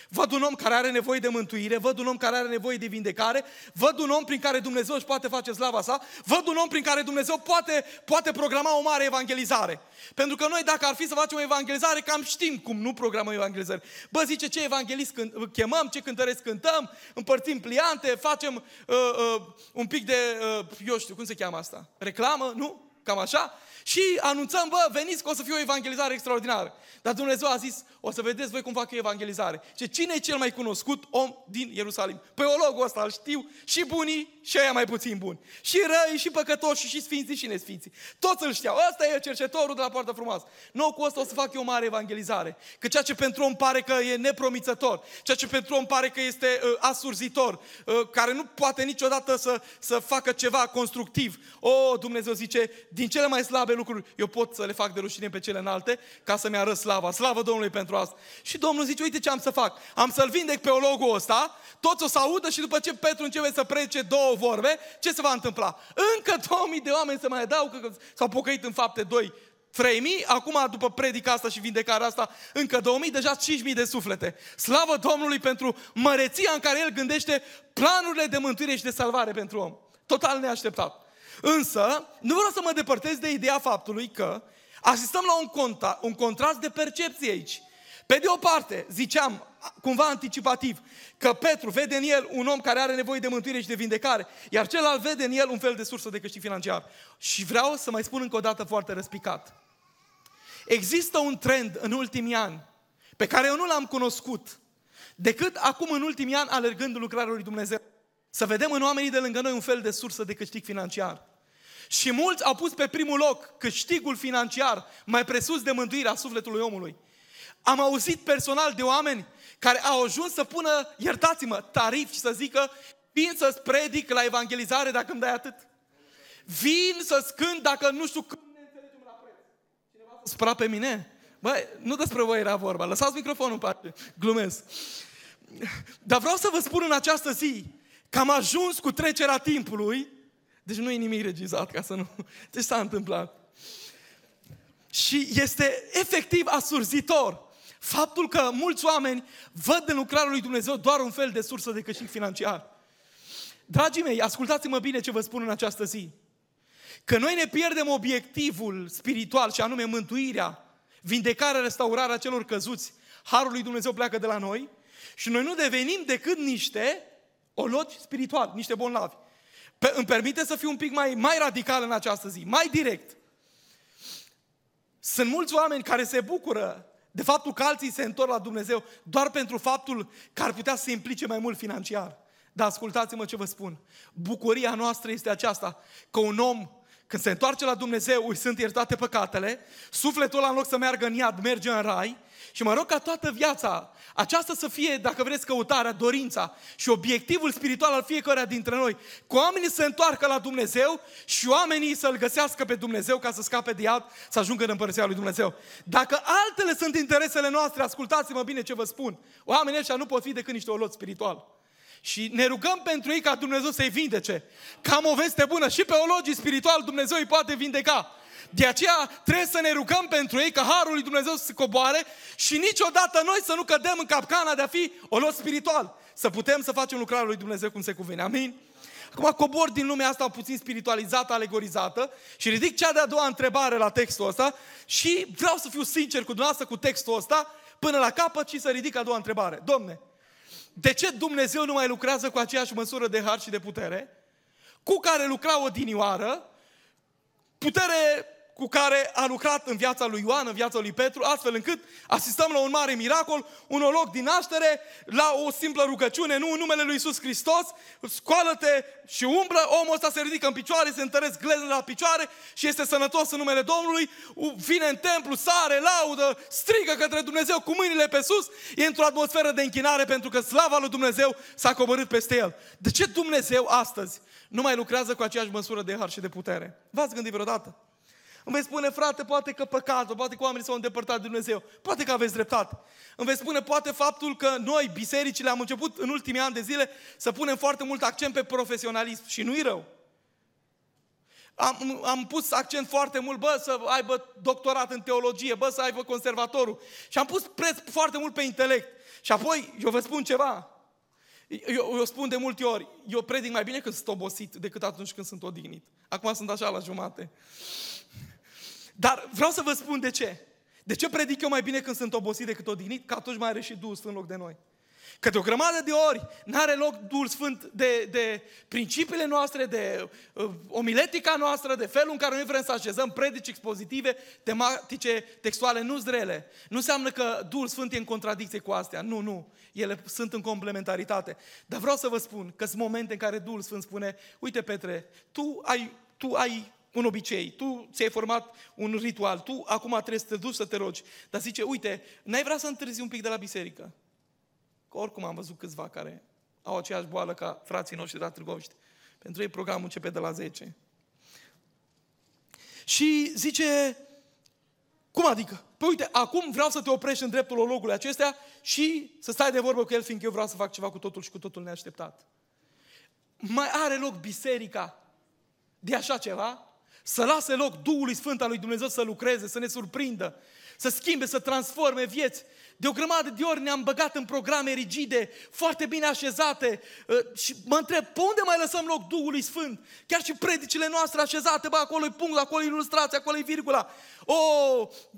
Văd un om care are nevoie de mântuire, văd un om care are nevoie de vindecare, văd un om prin care Dumnezeu își poate face slava sa, văd un om prin care Dumnezeu poate, poate programa o mare evangelizare. Pentru că noi dacă ar fi să facem o evangelizare, cam știm cum nu programăm evangelizare. Bă, zice ce evanghelist când, chemăm, ce cântăresc cântăm, împărțim pliante, facem uh, uh, un pic de, uh, eu știu, cum se cheamă asta? Reclamă, nu? Cam așa, și anunțăm, bă, veniți că o să fie o evangelizare extraordinară. Dar Dumnezeu a zis, o să vedeți voi cum fac eu evangelizare. Și cine e cel mai cunoscut om din Ierusalim? Peologul ăsta îl știu și bunii și aia mai puțin buni. Și răi, și păcătoși, și sfințiți, și nesfinții. Toți îl știau. Ăsta e cercetorul de la poartă frumoasă. Nu cu ăsta o să fac eu o mare evangelizare. Că ceea ce pentru om pare că e nepromițător, ceea ce pentru om pare că este uh, asurzitor, uh, care nu poate niciodată să, să facă ceva constructiv. O, Dumnezeu zice, din cele mai slabe lucruri, eu pot să le fac de rușine pe cele înalte, ca să-mi arăt slava. Slavă Domnului pentru asta. Și Domnul zice, uite ce am să fac. Am să-l vindec pe ologul ăsta, toți o să audă și după ce Petru începe să predice două vorbe, ce se va întâmpla? Încă 2000 de oameni se mai dau, că s-au pocăit în fapte 2 3000, acum după predica asta și vindecarea asta, încă 2000, deja 5000 de suflete. Slavă Domnului pentru măreția în care El gândește planurile de mântuire și de salvare pentru om. Total neașteptat. Însă, nu vreau să mă depărtez de ideea faptului că asistăm la un, conta, un contrast de percepție aici. Pe de o parte, ziceam, cumva anticipativ, că Petru vede în el un om care are nevoie de mântuire și de vindecare, iar celălalt vede în el un fel de sursă de câștig financiar. Și vreau să mai spun încă o dată foarte răspicat. Există un trend în ultimii ani pe care eu nu l-am cunoscut decât acum în ultimii ani alergând în lucrarea lui Dumnezeu. Să vedem în oamenii de lângă noi un fel de sursă de câștig financiar. Și mulți au pus pe primul loc câștigul financiar mai presus de mântuirea sufletului omului. Am auzit personal de oameni care au ajuns să pună, iertați-mă, tarif și să zică vin să-ți predic la evangelizare dacă îmi dai atât. Vin să-ți cânt dacă nu știu când ne înțelegem la preț. Cineva să spra pe mine? Băi, nu despre voi era vorba, lăsați microfonul în parte, glumesc. Dar vreau să vă spun în această zi că am ajuns cu trecerea timpului, deci nu e nimic regizat ca să nu... Ce s-a întâmplat? Și este efectiv asurzitor faptul că mulți oameni văd în lucrarea lui Dumnezeu doar un fel de sursă de câștig financiar. Dragii mei, ascultați-mă bine ce vă spun în această zi. Că noi ne pierdem obiectivul spiritual și anume mântuirea, vindecarea, restaurarea celor căzuți. Harul lui Dumnezeu pleacă de la noi și noi nu devenim decât niște ologi spirituali, niște bolnavi. Pe, îmi permite să fiu un pic mai, mai radical în această zi, mai direct. Sunt mulți oameni care se bucură de faptul că alții se întorc la Dumnezeu doar pentru faptul că ar putea să se implice mai mult financiar. Dar ascultați-mă ce vă spun. Bucuria noastră este aceasta, că un om când se întoarce la Dumnezeu, îi sunt iertate păcatele, sufletul ăla în loc să meargă în iad, merge în rai și mă rog ca toată viața aceasta să fie, dacă vreți, căutarea, dorința și obiectivul spiritual al fiecăruia dintre noi. Cu oamenii să se întoarcă la Dumnezeu și oamenii să-L găsească pe Dumnezeu ca să scape de iad, să ajungă în Împărăția lui Dumnezeu. Dacă altele sunt interesele noastre, ascultați-mă bine ce vă spun. Oamenii ăștia nu pot fi decât niște olot spiritual. Și ne rugăm pentru ei ca Dumnezeu să-i vindece. Cam o veste bună. Și pe ologii spiritual Dumnezeu îi poate vindeca. De aceea trebuie să ne rugăm pentru ei ca Harul lui Dumnezeu să se coboare și niciodată noi să nu cădem în capcana de a fi olog spiritual. Să putem să facem lucrarea lui Dumnezeu cum se cuvine. Amin? Acum cobor din lumea asta puțin spiritualizată, alegorizată și ridic cea de-a doua întrebare la textul ăsta și vreau să fiu sincer cu dumneavoastră cu textul ăsta până la capăt și să ridic a doua întrebare. Domne, de ce Dumnezeu nu mai lucrează cu aceeași măsură de har și de putere? Cu care lucra odinioară, putere cu care a lucrat în viața lui Ioan, în viața lui Petru, astfel încât asistăm la un mare miracol, un loc din naștere, la o simplă rugăciune, nu în numele lui Iisus Hristos, scoală-te și umblă, omul ăsta se ridică în picioare, se întăresc glezele la picioare și este sănătos în numele Domnului, vine în templu, sare, laudă, strigă către Dumnezeu cu mâinile pe sus, e într-o atmosferă de închinare pentru că slava lui Dumnezeu s-a coborât peste el. De ce Dumnezeu astăzi nu mai lucrează cu aceeași măsură de har și de putere? V-ați gândit vreodată? Îmi vei spune, frate, poate că păcatul, poate că oamenii s-au îndepărtat de Dumnezeu. Poate că aveți dreptate. Îmi vei spune, poate faptul că noi, bisericile, am început în ultimii ani de zile să punem foarte mult accent pe profesionalism și nu-i rău. Am, am pus accent foarte mult, bă, să aibă doctorat în teologie, bă, să aibă conservatorul. Și am pus preț foarte mult pe intelect. Și apoi, eu vă spun ceva, eu, eu spun de multe ori, eu predic mai bine când sunt obosit decât atunci când sunt odihnit. Acum sunt așa la jumate. Dar vreau să vă spun de ce. De ce predic eu mai bine când sunt obosit decât odihnit? Că atunci mai are și Duhul în loc de noi. Că de o grămadă de ori n-are loc Duhul Sfânt de, de principiile noastre, de uh, omiletica noastră, de felul în care noi vrem să așezăm predici expozitive, tematice, textuale, nu zrele. Nu înseamnă că Duhul Sfânt e în contradicție cu astea. Nu, nu. Ele sunt în complementaritate. Dar vreau să vă spun că sunt momente în care Duhul Sfânt spune, uite Petre, tu ai, tu ai un obicei, tu ți-ai format un ritual, tu acum trebuie să te duci să te rogi. Dar zice, uite, n-ai vrea să întârzi un pic de la biserică? Că oricum am văzut câțiva care au aceeași boală ca frații noștri de la Târgoviște. Pentru ei programul începe de la 10. Și zice, cum adică? Păi uite, acum vreau să te oprești în dreptul locului acestea și să stai de vorbă cu el, fiindcă eu vreau să fac ceva cu totul și cu totul neașteptat. Mai are loc biserica de așa ceva? Să lase loc Duhului Sfânt al lui Dumnezeu să lucreze, să ne surprindă, să schimbe, să transforme vieți. De o grămadă de ori ne-am băgat în programe rigide, foarte bine așezate uh, și mă întreb, pe unde mai lăsăm loc Duhului Sfânt? Chiar și predicile noastre așezate, bă, acolo e punct, acolo e ilustrație, acolo e virgula. O,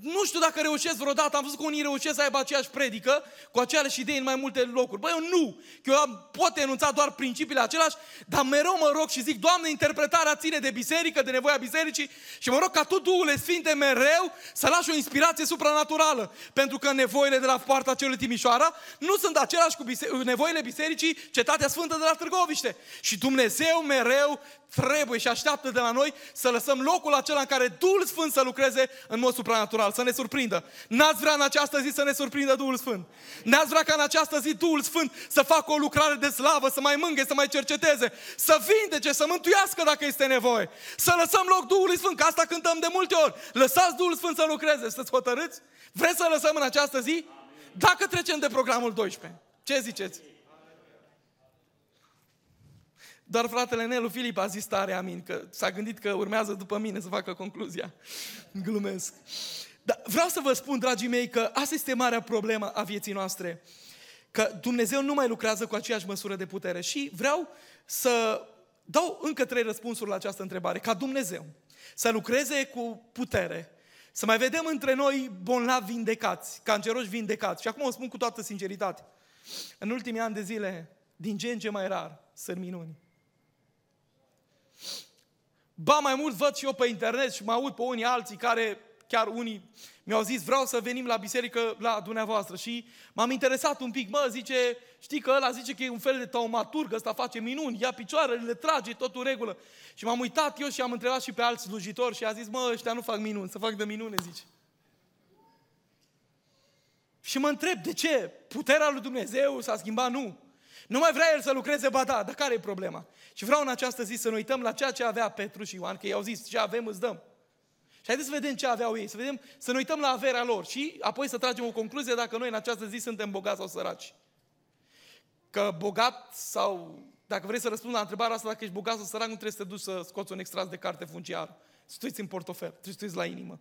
nu știu dacă reușesc vreodată, am văzut că unii reușesc să aibă aceeași predică cu aceleași idei în mai multe locuri. Băi, eu nu, că eu am, pot enunța doar principiile același, dar mereu mă rog și zic, Doamne, interpretarea ține de biserică, de nevoia bisericii și mă rog ca Tu, Duhul Sfinte, mereu să lași o inspirație supranaturală. Pentru că nevoile de la poarta celui Timișoara nu sunt aceleași cu bise- nevoile bisericii Cetatea Sfântă de la Târgoviște. Și Dumnezeu mereu trebuie și așteaptă de la noi să lăsăm locul acela în care Duhul Sfânt să lucreze în mod supranatural, să ne surprindă. N-ați vrea în această zi să ne surprindă Duhul Sfânt. N-ați vrea ca în această zi Duhul Sfânt să facă o lucrare de slavă, să mai mânghe, să mai cerceteze, să vindece, să mântuiască dacă este nevoie. Să lăsăm loc Duhului Sfânt, că asta cântăm de multe ori. Lăsați Duhul Sfânt să lucreze, să-ți hotărâți? Vreți să lăsăm în această zi? Dacă trecem de programul 12. Ce ziceți? Doar fratele Nelu Filip a zis tare amin, că s-a gândit că urmează după mine să facă concluzia. Glumesc. Dar vreau să vă spun, dragii mei, că asta este marea problemă a vieții noastre. Că Dumnezeu nu mai lucrează cu aceeași măsură de putere. Și vreau să dau încă trei răspunsuri la această întrebare. Ca Dumnezeu să lucreze cu putere, să mai vedem între noi bolnavi vindecați, canceroși vindecați. Și acum o spun cu toată sinceritate. În ultimii ani de zile, din ce în ce mai rar, sunt minuni. Ba mai mult văd și eu pe internet și mă aud pe unii alții care, chiar unii mi-au zis, vreau să venim la biserică la dumneavoastră și m-am interesat un pic, mă, zice, știi că ăla zice că e un fel de taumaturg, ăsta face minuni, ia picioarele, le trage, totul regulă. Și m-am uitat eu și am întrebat și pe alți slujitori și a zis, mă, ăștia nu fac minuni, să fac de minune, zice. Și mă întreb, de ce? Puterea lui Dumnezeu s-a schimbat? Nu. Nu mai vrea el să lucreze, ba da, dar care e problema? Și vreau în această zi să ne uităm la ceea ce avea Petru și Ioan, că i-au zis, ce avem îți dăm. Și haideți să vedem ce aveau ei, să vedem, să ne uităm la averea lor și apoi să tragem o concluzie dacă noi în această zi suntem bogați sau săraci. Că bogat sau, dacă vrei să răspund la întrebarea asta, dacă ești bogat sau sărac, nu trebuie să te duci să scoți un extras de carte funciară. Să în portofel, trebuie să la inimă.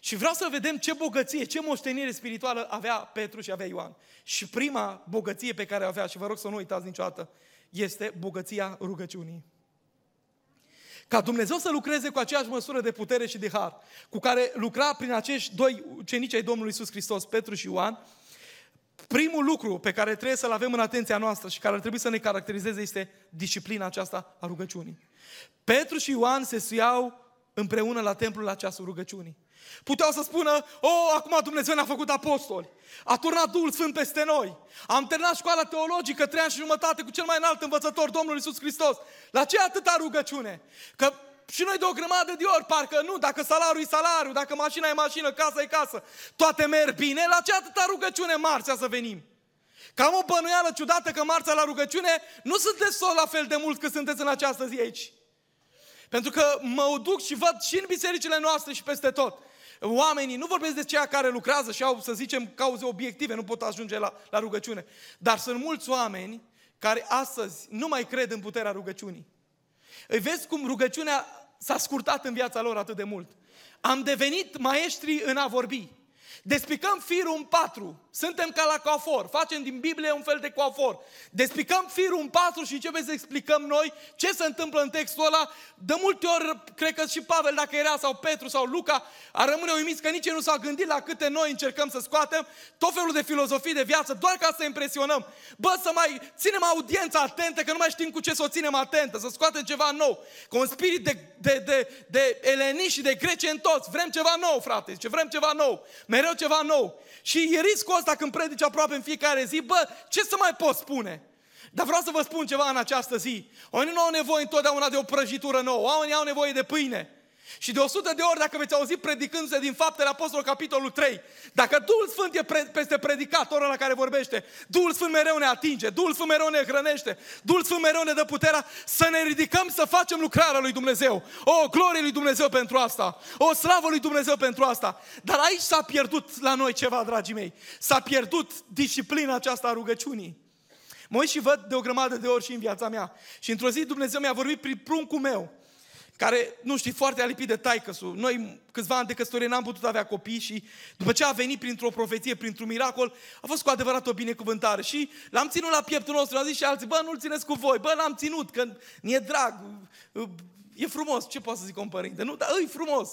Și vreau să vedem ce bogăție, ce moștenire spirituală avea Petru și avea Ioan. Și prima bogăție pe care o avea, și vă rog să nu uitați niciodată, este bogăția rugăciunii. Ca Dumnezeu să lucreze cu aceeași măsură de putere și de har, cu care lucra prin acești doi ucenici ai Domnului Isus Hristos, Petru și Ioan, primul lucru pe care trebuie să-l avem în atenția noastră și care ar trebui să ne caracterizeze este disciplina aceasta a rugăciunii. Petru și Ioan se suiau împreună la templul la ceasul rugăciunii. Puteau să spună, oh, acum Dumnezeu ne-a făcut apostoli. A turnat Duhul Sfânt peste noi. Am terminat școala teologică trei ani și jumătate cu cel mai înalt învățător, Domnul Isus Hristos. La ce atâta rugăciune? Că și noi de o grămadă de ori, parcă nu, dacă salariul e salariu, dacă mașina e mașină, casa e casă, toate merg bine, la ce atâta rugăciune marțea să venim? Cam o bănuială ciudată că marțea la rugăciune nu sunteți tot la fel de mult cât sunteți în această zi aici. Pentru că mă duc și văd și în bisericile noastre și peste tot oamenii, nu vorbesc de ceea care lucrează și au, să zicem, cauze obiective, nu pot ajunge la, la rugăciune. Dar sunt mulți oameni care astăzi nu mai cred în puterea rugăciunii. Îi vezi cum rugăciunea s-a scurtat în viața lor atât de mult. Am devenit maestri în a vorbi. Despicăm firul în patru. Suntem ca la coafor. Facem din Biblie un fel de coafor. Despicăm firul în patru și începem să explicăm noi ce se întâmplă în textul ăla. De multe ori, cred că și Pavel, dacă era, sau Petru, sau Luca, ar rămâne uimiți că nici ei nu s-au gândit la câte noi încercăm să scoatem tot felul de filozofii de viață, doar ca să impresionăm. Bă, să mai ținem audiența atentă, că nu mai știm cu ce să o ținem atentă, să scoatem ceva nou. Cu un spirit de, de, de, de eleni și de grece în toți. Vrem ceva nou, frate, zice, vrem ceva nou. Mereu ceva nou. Și e riscul ăsta când predici aproape în fiecare zi, bă, ce să mai pot spune? Dar vreau să vă spun ceva în această zi. Oamenii nu au nevoie întotdeauna de o prăjitură nouă, oamenii au nevoie de pâine. Și de 100 de ori, dacă veți auzi predicându-se din faptele Apostol, capitolul 3, dacă Duhul Sfânt e pre- peste predicatorul la care vorbește, Duhul Sfânt mereu ne atinge, Duhul Sfânt mereu ne hrănește, Duhul Sfânt mereu ne dă puterea să ne ridicăm să facem lucrarea lui Dumnezeu. O, glorie lui Dumnezeu pentru asta! O, slavă lui Dumnezeu pentru asta! Dar aici s-a pierdut la noi ceva, dragii mei. S-a pierdut disciplina aceasta a rugăciunii. Mă uit și văd de o grămadă de ori și în viața mea. Și într-o zi Dumnezeu mi-a vorbit prin pruncul meu care, nu știi, foarte alipit de taică Noi, câțiva ani de căsătorie, n-am putut avea copii și după ce a venit printr-o profeție, printr-un miracol, a fost cu adevărat o binecuvântare. Și l-am ținut la pieptul nostru, am zis și alții, bă, nu-l țineți cu voi, bă, l-am ținut, că mi-e drag, e frumos, ce poate să zic un părinte, nu? Dar e frumos.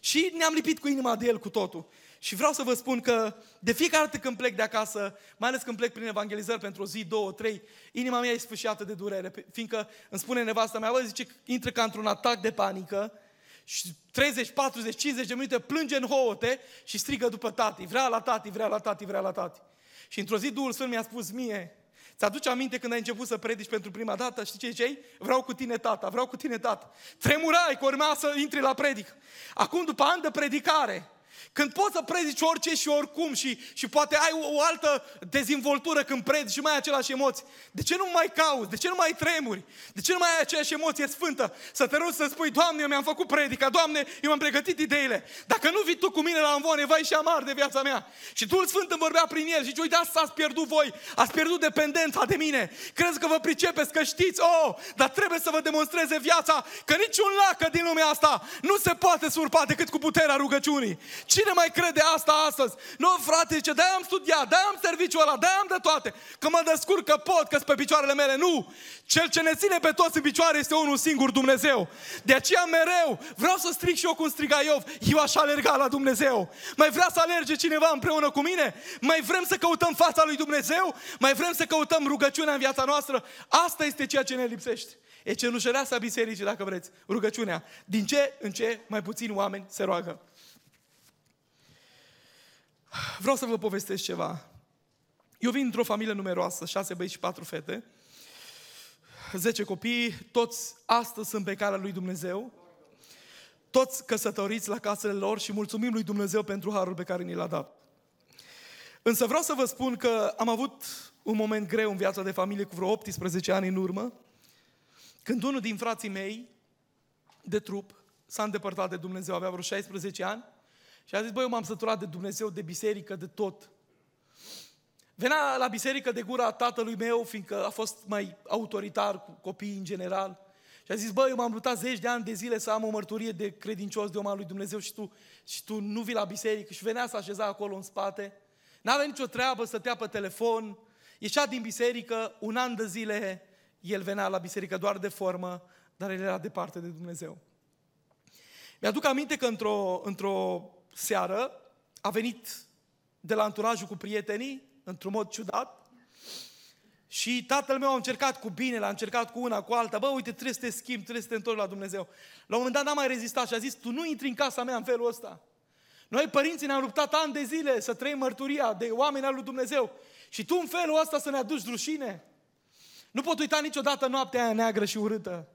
Și ne-am lipit cu inima de el cu totul. Și vreau să vă spun că de fiecare dată când plec de acasă, mai ales când plec prin evangelizări pentru o zi, două, trei, inima mea e sfâșiată de durere, fiindcă îmi spune nevasta mea, bă, zice, intră ca într-un atac de panică și 30, 40, 50 de minute plânge în hoote și strigă după tati, vrea la tati, vrea la tati, vrea la tati. Și într-o zi Duhul Sfânt mi-a spus mie, Ți-aduce aminte când ai început să predici pentru prima dată? Știi ce zicei? Vreau cu tine tata, vreau cu tine tata. Tremurai că urma să intri la predic. Acum, după ani de predicare, când poți să predici orice și oricum și, și poate ai o, o altă dezvoltură când predici și mai ai același emoții. De ce nu mai cauți? De ce nu mai tremuri? De ce nu mai ai aceeași emoție sfântă? Să te rog să spui, Doamne, eu mi-am făcut predica, Doamne, eu mi-am pregătit ideile. Dacă nu vii Tu cu mine la învoane, vai și amar de viața mea. Și Duhul Sfânt îmi vorbea prin el și zice, uite, asta ați pierdut voi, ați pierdut dependența de mine. Crezi că vă pricepeți, că știți, oh, dar trebuie să vă demonstreze viața că niciun lacă din lumea asta nu se poate surpa decât cu puterea rugăciunii. Cine mai crede asta astăzi? Nu, frate, zice, de am studiat, de am serviciul ăla, de am de toate, că mă descurc, că pot, că pe picioarele mele. Nu! Cel ce ne ține pe toți în picioare este unul singur, Dumnezeu. De aceea mereu vreau să strig și eu cum striga Iov. Eu aș alerga la Dumnezeu. Mai vrea să alerge cineva împreună cu mine? Mai vrem să căutăm fața lui Dumnezeu? Mai vrem să căutăm rugăciunea în viața noastră? Asta este ceea ce ne lipsește. E cenușăreasa bisericii, dacă vreți, rugăciunea. Din ce în ce mai puțini oameni se roagă. Vreau să vă povestesc ceva. Eu vin într-o familie numeroasă, șase băieți și patru fete, zece copii, toți astăzi sunt pe calea lui Dumnezeu, toți căsătoriți la casele lor și mulțumim lui Dumnezeu pentru harul pe care ni l-a dat. Însă vreau să vă spun că am avut un moment greu în viața de familie cu vreo 18 ani în urmă, când unul din frații mei de trup s-a îndepărtat de Dumnezeu, avea vreo 16 ani, și a zis, băi, eu m-am săturat de Dumnezeu, de biserică, de tot. Venea la biserică de gura tatălui meu, fiindcă a fost mai autoritar cu copiii în general. Și a zis, băi, eu m-am luptat zeci de ani de zile să am o mărturie de credincios de om al lui Dumnezeu și tu, și tu nu vii la biserică. Și venea să așeza acolo în spate. N-avea nicio treabă, stătea pe telefon, ieșea din biserică, un an de zile el venea la biserică doar de formă, dar el era departe de Dumnezeu. Mi-aduc aminte că într-o, într-o seară a venit de la anturajul cu prietenii, într-un mod ciudat, și tatăl meu a încercat cu bine, l-a încercat cu una, cu alta. Bă, uite, trebuie să te schimbi, trebuie să te întorci la Dumnezeu. La un moment dat n-a mai rezistat și a zis, tu nu intri în casa mea în felul ăsta. Noi, părinții, ne-am luptat ani de zile să trăim mărturia de oameni al lui Dumnezeu. Și tu în felul ăsta să ne aduci rușine. Nu pot uita niciodată noaptea aia neagră și urâtă.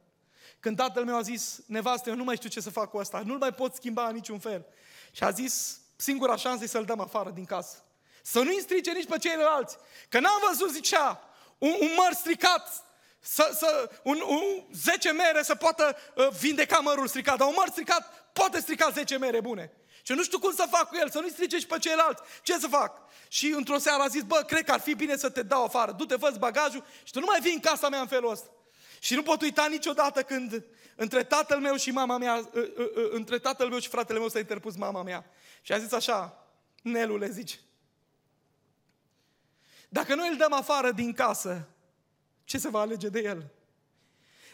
Când tatăl meu a zis, nevastă, eu nu mai știu ce să fac cu asta, nu-l mai pot schimba în niciun fel. Și a zis, singura șansă e să-l dăm afară din casă. Să nu-i strice nici pe ceilalți. Că n-am văzut, zicea, un, un măr stricat, să, să, un, un 10 mere să poată uh, vindeca mărul stricat, dar un măr stricat poate strica 10 mere bune. Și nu știu cum să fac cu el, să nu-i strice și pe ceilalți. Ce să fac? Și într-o seară a zis, bă, cred că ar fi bine să te dau afară. Du-te, fă bagajul și tu nu mai vii în casa mea în felul ăsta. Și nu pot uita niciodată când între tatăl meu și mama mea, ă, ă, ă, între tatăl meu și fratele meu s-a interpus mama mea. Și a zis așa, Nelu le zice. Dacă noi îl dăm afară din casă, ce se va alege de el?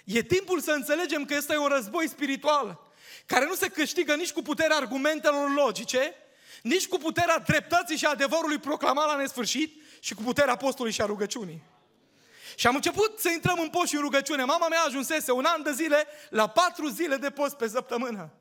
E timpul să înțelegem că este un război spiritual care nu se câștigă nici cu puterea argumentelor logice, nici cu puterea dreptății și adevărului proclamat la nesfârșit și cu puterea postului și a rugăciunii. Și am început să intrăm în post și în rugăciune. Mama mea ajunsese un an de zile la patru zile de post pe săptămână.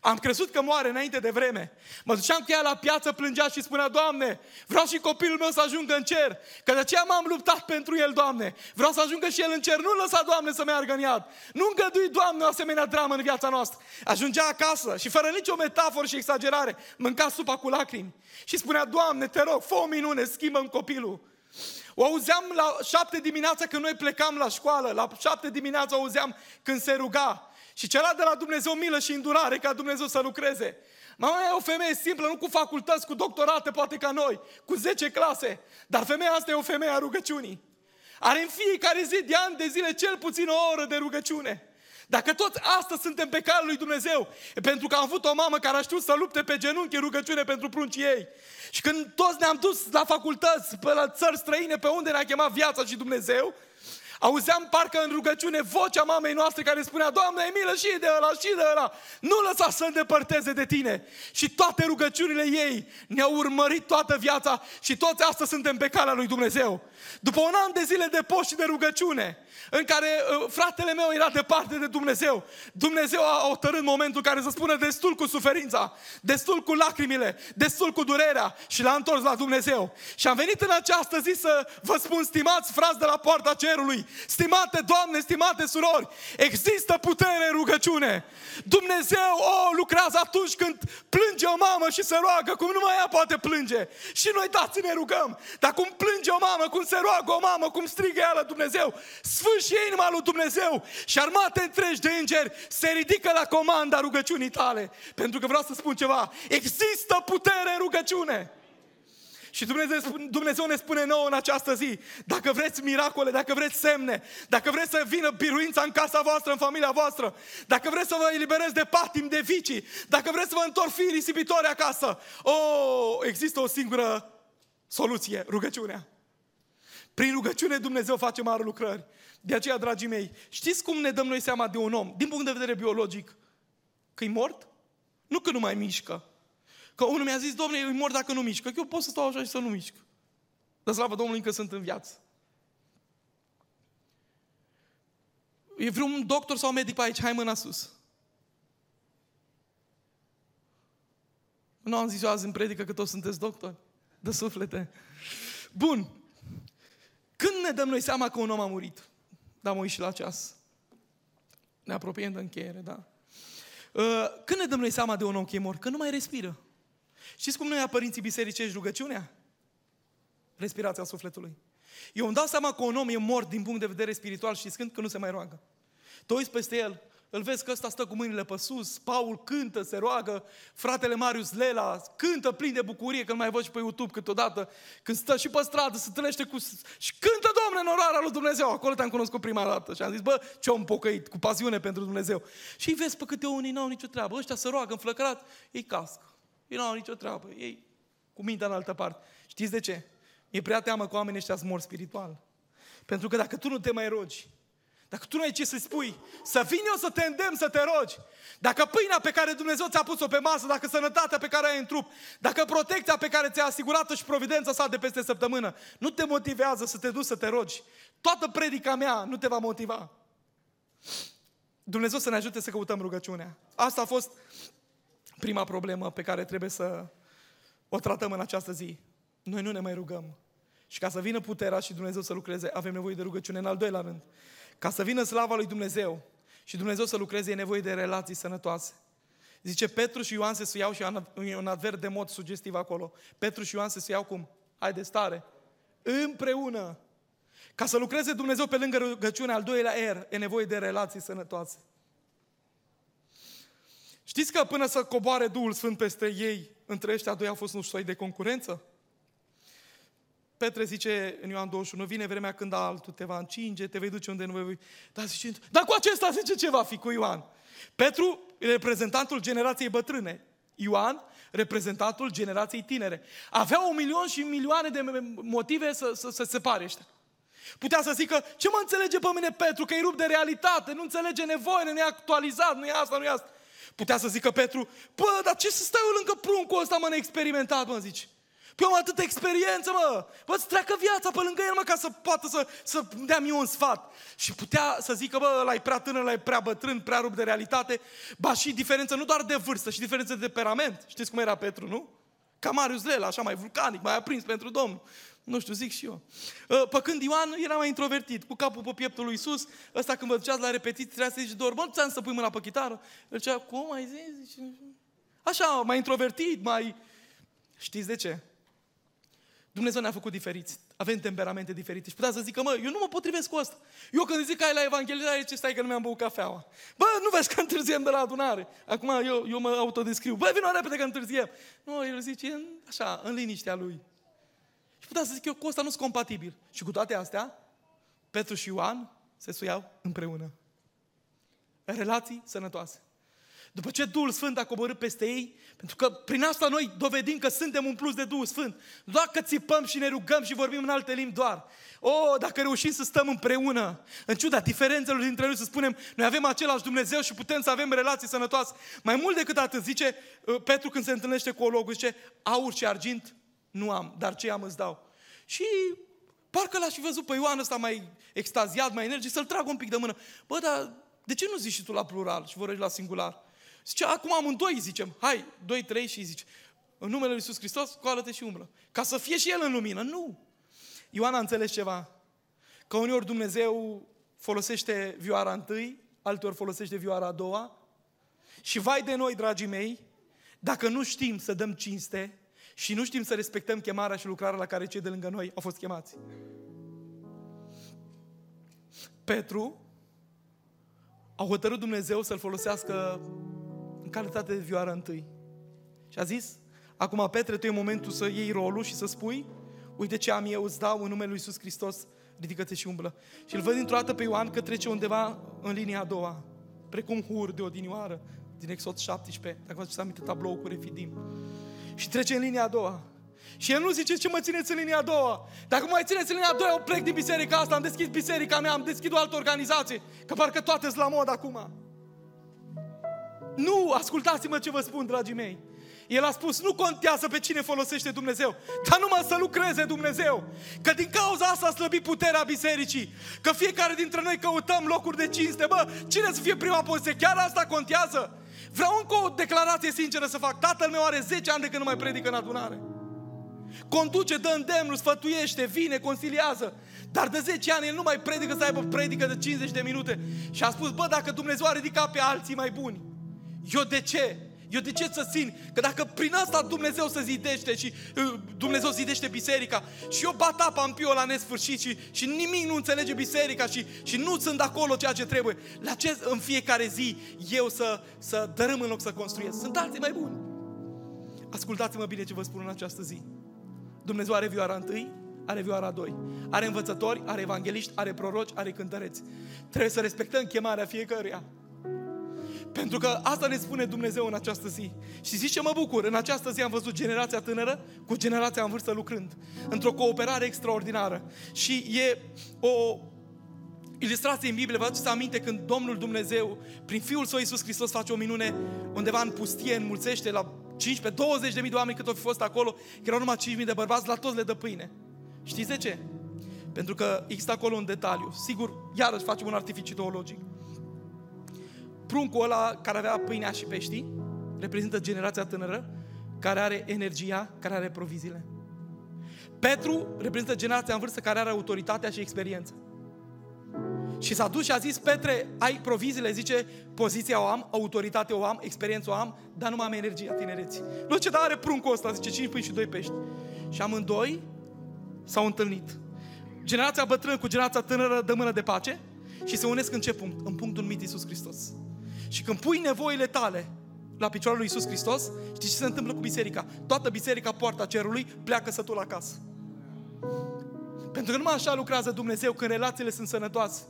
Am crezut că moare înainte de vreme. Mă duceam cu ea la piață, plângea și spunea, Doamne, vreau și copilul meu să ajungă în cer, că de aceea m-am luptat pentru el, Doamne. Vreau să ajungă și el în cer, nu lăsa, Doamne, să meargă în iad. Nu îngădui, Doamne, o asemenea dramă în viața noastră. Ajungea acasă și fără nicio metaforă și exagerare, mânca supa cu lacrimi. Și spunea, Doamne, te rog, fă o minune, schimbă copilul. O auzeam la șapte dimineața când noi plecam la școală, la șapte dimineața o auzeam când se ruga. Și cerea de la Dumnezeu milă și îndurare ca Dumnezeu să lucreze. Mama e o femeie simplă, nu cu facultăți, cu doctorate, poate ca noi, cu 10 clase. Dar femeia asta e o femeie a rugăciunii. Are în fiecare zi de ani de zile cel puțin o oră de rugăciune. Dacă toți astăzi suntem pe calul lui Dumnezeu, e pentru că am avut o mamă care a știut să lupte pe genunchi în rugăciune pentru pruncii ei. Și când toți ne-am dus la facultăți, pe la țări străine, pe unde ne-a chemat viața și Dumnezeu, Auzeam parcă în rugăciune vocea mamei noastre care spunea, Doamne, ai milă și de ăla, și de ăla. Nu lăsa să îndepărteze de tine. Și toate rugăciunile ei ne-au urmărit toată viața și toți astăzi suntem pe calea lui Dumnezeu. După un an de zile de post și de rugăciune, în care uh, fratele meu era departe de Dumnezeu, Dumnezeu a hotărât momentul care să spună destul cu suferința, destul cu lacrimile, destul cu durerea și l-a întors la Dumnezeu. Și am venit în această zi să vă spun, stimați frați de la poarta cerului, stimate doamne, stimate surori, există putere în rugăciune. Dumnezeu, o, lucrează atunci când plânge o mamă și se roagă, cum numai ea poate plânge. Și noi dați ne rugăm. Dar cum plânge o mamă, cum se roagă o mamă, cum strigă ea la Dumnezeu, sfârșie inima lui Dumnezeu și armate întregi de îngeri se ridică la comanda rugăciunii tale. Pentru că vreau să spun ceva, există putere în rugăciune. Și Dumnezeu, Dumnezeu ne spune nouă în această zi, dacă vreți miracole, dacă vreți semne, dacă vreți să vină biruința în casa voastră, în familia voastră, dacă vreți să vă eliberezi de patim, de vicii, dacă vreți să vă întorc fiii risipitori acasă, o, oh, există o singură soluție, rugăciunea. Prin rugăciune Dumnezeu face mari lucrări. De aceea, dragii mei, știți cum ne dăm noi seama de un om, din punct de vedere biologic? Că e mort? Nu că nu mai mișcă. Că unul mi-a zis, domnule, e mort dacă nu mișcă. Că eu pot să stau așa și să nu mișc. Dar slavă Domnului încă sunt în viață. E vreun doctor sau medic pe aici? Hai mâna sus. Nu am zis eu azi în predică că toți sunteți doctori de suflete. Bun. Când ne dăm noi seama că un om a murit? Da, mă uit și la ceas. Ne apropiem de încheiere, da? Uh, când ne dăm noi seama de un om că e mort? Că nu mai respiră. Știți cum noi, părinții bisericești, rugăciunea? Respirația sufletului. Eu îmi dau seama că un om e mort din punct de vedere spiritual și când că nu se mai roagă. Tu uiți peste el, îl vezi că ăsta stă cu mâinile pe sus, Paul cântă, se roagă, fratele Marius Lela cântă plin de bucurie, că mai văd și pe YouTube câteodată, când stă și pe stradă, se întâlnește cu... și cântă, Domnule, în orarea lui Dumnezeu. Acolo te-am cunoscut prima dată și am zis, bă, ce om pocăit, cu pasiune pentru Dumnezeu. Și îi vezi pe câte unii n-au nicio treabă. Ăștia se roagă înflăcărat, ei cască. Ei n-au nicio treabă, ei cu mintea în altă parte. Știți de ce? E prea teamă că oamenii ăștia mor spiritual. Pentru că dacă tu nu te mai rogi, dacă tu nu ai ce să spui, să vin eu să te îndemn să te rogi. Dacă pâinea pe care Dumnezeu ți-a pus-o pe masă, dacă sănătatea pe care ai în trup, dacă protecția pe care ți-a asigurat-o și providența sa de peste săptămână, nu te motivează să te duci să te rogi. Toată predica mea nu te va motiva. Dumnezeu să ne ajute să căutăm rugăciunea. Asta a fost prima problemă pe care trebuie să o tratăm în această zi. Noi nu ne mai rugăm. Și ca să vină puterea și Dumnezeu să lucreze, avem nevoie de rugăciune în al doilea rând. Ca să vină slava lui Dumnezeu și Dumnezeu să lucreze, e nevoie de relații sănătoase. Zice, Petru și Ioan se suiau și e un adverb de mod sugestiv acolo. Petru și Ioan se suiau cum? Hai de stare. Împreună. Ca să lucreze Dumnezeu pe lângă rugăciune, al doilea er, e nevoie de relații sănătoase. Știți că până să coboare Duhul Sfânt peste ei, între ăștia doi a fost un soi de concurență? Petre zice în Ioan 21, vine vremea când altul te va încinge, te vei duce unde nu vei... Dar zice, dar cu acesta zice ce va fi cu Ioan? Petru, reprezentantul generației bătrâne. Ioan, reprezentantul generației tinere. Avea un milion și milioane de motive să, să, să se separe ăștia. Putea să zică, ce mă înțelege pe mine Petru, că e rup de realitate, nu înțelege nevoile, nu e actualizat, nu e asta, nu e asta. Putea să zică Petru, bă, dar ce să stai eu lângă pruncul ăsta, mă, neexperimentat, mă, zici. Păi am atâta experiență, mă! Bă, îți treacă viața pe lângă el, mă, ca să poată să, să dea mie un sfat. Și putea să zică, bă, ăla e prea tânăr, ăla e prea bătrân, prea rupt de realitate. Ba și diferență nu doar de vârstă, și diferență de temperament. Știți cum era Petru, nu? Ca Marius Lela, așa mai vulcanic, mai aprins pentru Domnul. Nu știu, zic și eu. Ă, pe când Ioan era mai introvertit, cu capul pe pieptul lui Isus, ăsta când vă duceați la repetiții, trebuia să zici, doar, bă, ți-am să pui mâna pe chitară? El zicea, cum ai zis? Așa, mai introvertit, mai... Știți de ce? Dumnezeu ne-a făcut diferiți. Avem temperamente diferite. Și putea să zică, mă, eu nu mă potrivesc cu asta. Eu când zic că ai la evanghelizare, ce stai că nu mi-am băut cafeaua. Bă, nu vezi că întârziem de la adunare. Acum eu, eu mă autodescriu. Bă, vină repede că întârziem. Nu, el zice, așa, în liniștea lui. Și putea să zic eu, cu asta nu sunt compatibil. Și cu toate astea, Petru și Ioan se suiau împreună. Relații sănătoase. După ce Duhul Sfânt a coborât peste ei, pentru că prin asta noi dovedim că suntem un plus de Duhul Sfânt. Doar că țipăm și ne rugăm și vorbim în alte limbi doar. O, oh, dacă reușim să stăm împreună, în ciuda diferențelor dintre noi, să spunem, noi avem același Dumnezeu și putem să avem relații sănătoase. Mai mult decât atât, zice uh, Petru când se întâlnește cu ologul, zice, aur și argint nu am, dar ce am îți dau. Și parcă l-aș fi văzut pe Ioan ăsta mai extaziat, mai energic, să-l trag un pic de mână. Bă, dar de ce nu zici și tu la plural și vorbești la singular? Zice, acum amândoi zicem, hai, doi, trei și zice, în numele Lui Iisus Hristos, scoală-te și umblă. Ca să fie și El în lumină. Nu. Ioan a înțeles ceva. Că uneori Dumnezeu folosește vioara întâi, alteori folosește vioara a doua. Și vai de noi, dragii mei, dacă nu știm să dăm cinste și nu știm să respectăm chemarea și lucrarea la care cei de lângă noi au fost chemați. Petru a hotărât Dumnezeu să-l folosească în calitate de vioară întâi. Și a zis, acum Petre, tu e momentul să iei rolul și să spui, uite ce am eu, îți dau în numele Lui Iisus Hristos, ridică-te și umblă. Și îl văd dintr-o dată pe Ioan că trece undeva în linia a doua, precum hur de odinioară, din Exod 17, dacă vă aduceți aminte tablou cu refidim. Și trece în linia a doua. Și el nu zice ce mă țineți în linia a doua. Dacă mă mai țineți în linia a doua, eu plec din biserica asta, am deschis biserica mea, am deschis o altă organizație, că parcă toate sunt la mod acum. Nu, ascultați-mă ce vă spun, dragii mei. El a spus, nu contează pe cine folosește Dumnezeu, dar numai să lucreze Dumnezeu. Că din cauza asta a slăbit puterea bisericii. Că fiecare dintre noi căutăm locuri de cinste. Bă, cine să fie prima poziție? Chiar asta contează? Vreau încă o declarație sinceră să fac. Tatăl meu are 10 ani de când nu mai predică în adunare. Conduce, dă îndemnul, sfătuiește, vine, conciliază. Dar de 10 ani el nu mai predică să aibă predică de 50 de minute. Și a spus, bă, dacă Dumnezeu a ridicat pe alții mai buni, eu de ce? Eu de ce să țin? Că dacă prin asta Dumnezeu se zidește și uh, Dumnezeu zidește biserica și eu bat apa în piu la nesfârșit și, și nimic nu înțelege biserica și, și nu sunt acolo ceea ce trebuie, la ce în fiecare zi eu să, să dărâm în loc să construiesc? Sunt alții mai buni. Ascultați-mă bine ce vă spun în această zi. Dumnezeu are vioara întâi, are vioara doi. Are învățători, are evangeliști, are proroci, are cântăreți. Trebuie să respectăm chemarea fiecăruia. Pentru că asta ne spune Dumnezeu în această zi. Și zici ce mă bucur, în această zi am văzut generația tânără cu generația în vârstă lucrând. Într-o cooperare extraordinară. Și e o ilustrație în Biblie, vă aduceți aminte când Domnul Dumnezeu, prin Fiul Său Iisus Hristos, face o minune undeva în pustie, înmulțește la 15, 20 de mii de oameni cât au fi fost acolo, că erau numai 5 mii de bărbați, la toți le dă pâine. Știți de ce? Pentru că există acolo un detaliu. Sigur, iarăși facem un artificiu teologic. Pruncul ăla care avea pâinea și peștii reprezintă generația tânără care are energia, care are proviziile. Petru reprezintă generația în vârstă care are autoritatea și experiența. Și s-a dus și a zis, Petre, ai proviziile, zice, poziția o am, autoritatea o am, experiența o am, dar nu mai am energia tinereții. Nu ce, dar are pruncul ăsta, zice, 5 pâini și 2 pești. Și amândoi s-au întâlnit. Generația bătrână cu generația tânără dă mână de pace și se unesc în ce punct? În punctul numit Iisus Hristos. Și când pui nevoile tale la picioarele lui Iisus Hristos, știi ce se întâmplă cu biserica? Toată biserica poarta cerului pleacă sătul acasă. Pentru că numai așa lucrează Dumnezeu când relațiile sunt sănătoase.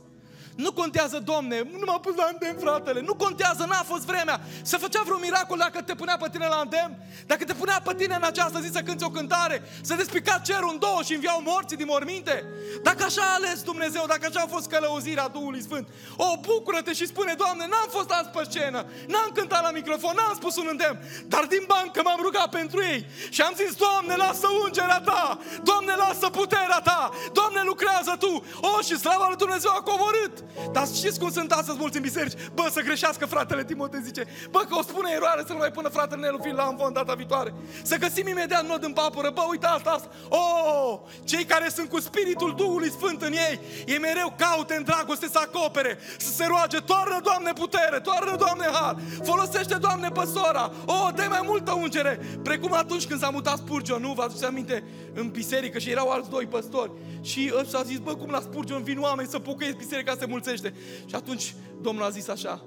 Nu contează, Domne, nu m-a pus la îndemn, fratele. Nu contează, n-a fost vremea. Să făcea vreun miracol dacă te punea pe tine la îndemn. Dacă te punea pe tine în această zi să cânti o cântare, să despica cerul în două și înviau morții din morminte. Dacă așa a ales Dumnezeu, dacă așa a fost călăuzirea Duhului Sfânt, o, bucură-te și spune, Doamne, n-am fost azi pe scenă, n-am cântat la microfon, n-am spus un îndemn, dar din bancă m-am rugat pentru ei și am zis, Doamne, lasă ungerea Ta, Doamne, lasă puterea Ta, Doamne, lucrează Tu. O, și slava lui Dumnezeu a coborât. Dar știți cum sunt astăzi mulți în biserici? Bă, să greșească fratele Timote, zice, bă, că o spune eroare să nu mai pună fratele Nelu fiind la învon data viitoare. Să găsim imediat nod în papură, bă, uite asta, asta. Oh, cei care sunt cu Spiritul Duhului Sfânt în ei, ei mereu caute în dragoste să acopere, să se roage, toarnă, Doamne, putere, toarnă, Doamne, har, folosește, Doamne, păsora, oh, dă mai multă ungere, precum atunci când s-a mutat Spurgeon, nu? Vă aduceți aminte? În biserică și erau alți doi păstori și ăsta a zis, bă, cum la Spurgeon vin oameni să pocăiesc biserica se mulțește. Și atunci Domnul a zis așa,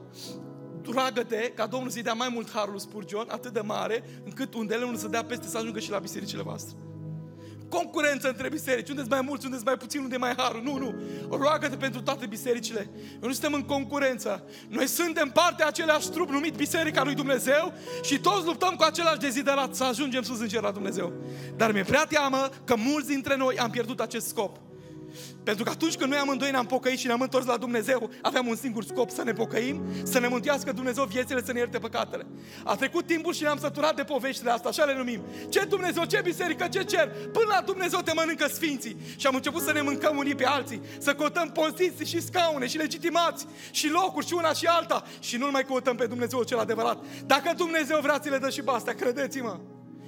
roagă-te ca Domnul să-i dea mai mult harul Spurgeon, atât de mare, încât unde nu să dea peste să ajungă și la bisericile voastre concurență între biserici. Unde mai mulți, unde mai puțin, unde mai harul. Nu, nu. Roagă-te pentru toate bisericile. Noi nu suntem în concurență. Noi suntem partea aceleași trup numit Biserica lui Dumnezeu și toți luptăm cu același deziderat să ajungem sus în cer la Dumnezeu. Dar mi-e prea teamă că mulți dintre noi am pierdut acest scop. Pentru că atunci când noi amândoi ne-am pocăit și ne-am întors la Dumnezeu, aveam un singur scop, să ne pocăim, să ne mântuiască Dumnezeu viețile, să ne ierte păcatele. A trecut timpul și ne-am săturat de poveștile astea, așa le numim. Ce Dumnezeu, ce biserică, ce cer? Până la Dumnezeu te mănâncă sfinții. Și am început să ne mâncăm unii pe alții, să căutăm poziții și scaune și legitimați și locuri și una și alta și nu mai căutăm pe Dumnezeu cel adevărat. Dacă Dumnezeu vrea, ți le dă și pe astea, credeți-mă.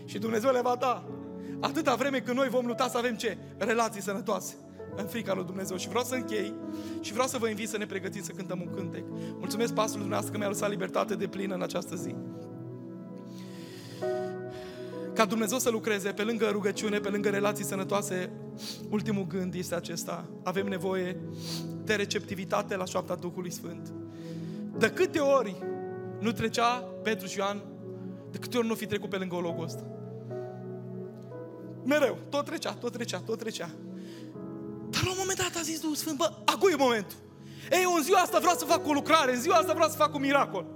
Și Dumnezeu le va da. Atâta vreme când noi vom lupta să avem ce? Relații sănătoase în frica lui Dumnezeu. Și vreau să închei și vreau să vă invit să ne pregătiți să cântăm un cântec. Mulțumesc pastorul dumneavoastră că mi-a lăsat libertate de plină în această zi. Ca Dumnezeu să lucreze pe lângă rugăciune, pe lângă relații sănătoase, ultimul gând este acesta. Avem nevoie de receptivitate la șoapta Duhului Sfânt. De câte ori nu trecea Petru și Ioan, de câte ori nu fi trecut pe lângă o logul ăsta. Mereu, tot trecea, tot trecea, tot trecea. Dar la un moment dat a zis Duhul Sfânt, bă, acum e momentul. Ei, eu în ziua asta vreau să fac o lucrare, în ziua asta vreau să fac un miracol.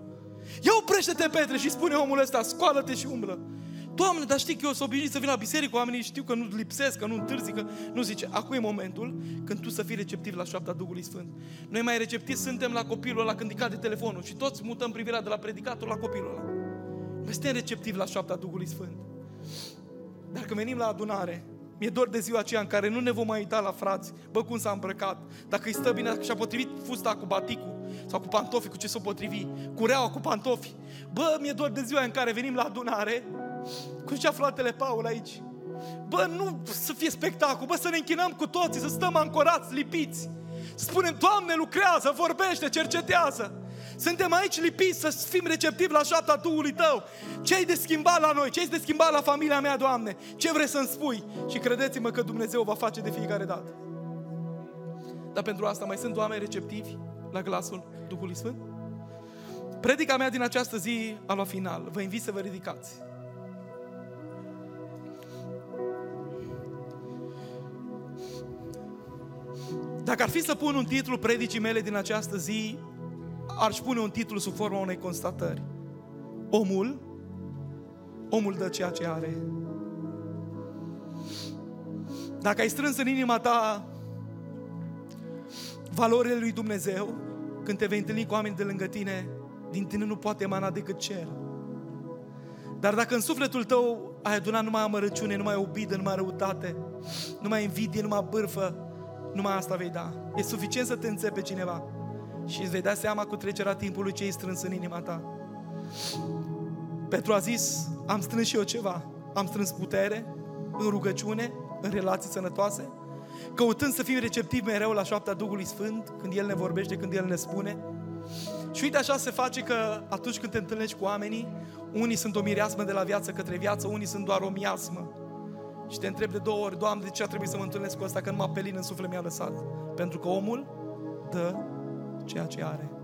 Ia oprește-te, Petre, și spune omul ăsta, scoală-te și umblă. Doamne, dar știi că eu sunt obișnuit să vin la biserică, oamenii știu că nu lipsesc, că nu întârzi, că nu zice. Acum e momentul când tu să fii receptiv la șoapta Duhului Sfânt. Noi mai receptivi suntem la copilul ăla când de telefonul și toți mutăm privirea de la predicator la copilul ăla. Noi suntem receptivi la șoapta Duhului Sfânt. Dacă venim la adunare, mi-e dor de ziua aceea în care nu ne vom mai uita la frați, bă, cum s-a îmbrăcat, dacă îi stă bine, dacă și-a potrivit fusta cu baticul sau cu pantofii, cu ce s-o potrivi, cureaua cu pantofi. Bă, mi-e dor de ziua în care venim la adunare, cum zicea fratele Paul aici, bă, nu să fie spectacol, bă, să ne închinăm cu toții, să stăm ancorați, lipiți, să spunem, Doamne, lucrează, vorbește, cercetează. Suntem aici lipiți să fim receptivi la șapta Duhului Tău. Ce ai de schimbat la noi? Ce ai de schimbat la familia mea, Doamne? Ce vrei să-mi spui? Și credeți-mă că Dumnezeu va face de fiecare dată. Dar pentru asta mai sunt oameni receptivi la glasul Duhului Sfânt? Predica mea din această zi a la final. Vă invit să vă ridicați. Dacă ar fi să pun un titlu predicii mele din această zi, ar pune un titlu sub forma unei constatări. Omul, omul dă ceea ce are. Dacă ai strâns în inima ta valorile lui Dumnezeu, când te vei întâlni cu oameni de lângă tine, din tine nu poate emana decât cer. Dar dacă în sufletul tău ai adunat numai amărăciune, numai obidă, numai răutate, numai invidie, numai bârfă, numai asta vei da. E suficient să te înțepe cineva și îți vei da seama cu trecerea timpului ce ai strâns în inima ta. Petru a zis, am strâns și eu ceva. Am strâns putere în rugăciune, în relații sănătoase, căutând să fim receptivi mereu la șoapta Duhului Sfânt, când El ne vorbește, când El ne spune. Și uite așa se face că atunci când te întâlnești cu oamenii, unii sunt o mireasmă de la viață către viață, unii sunt doar o miasmă. Și te întreb de două ori, Doamne, de ce a trebuit să mă întâlnesc cu asta, că numai pelin în suflet mi-a lăsat? Pentru că omul dă ceea ce are.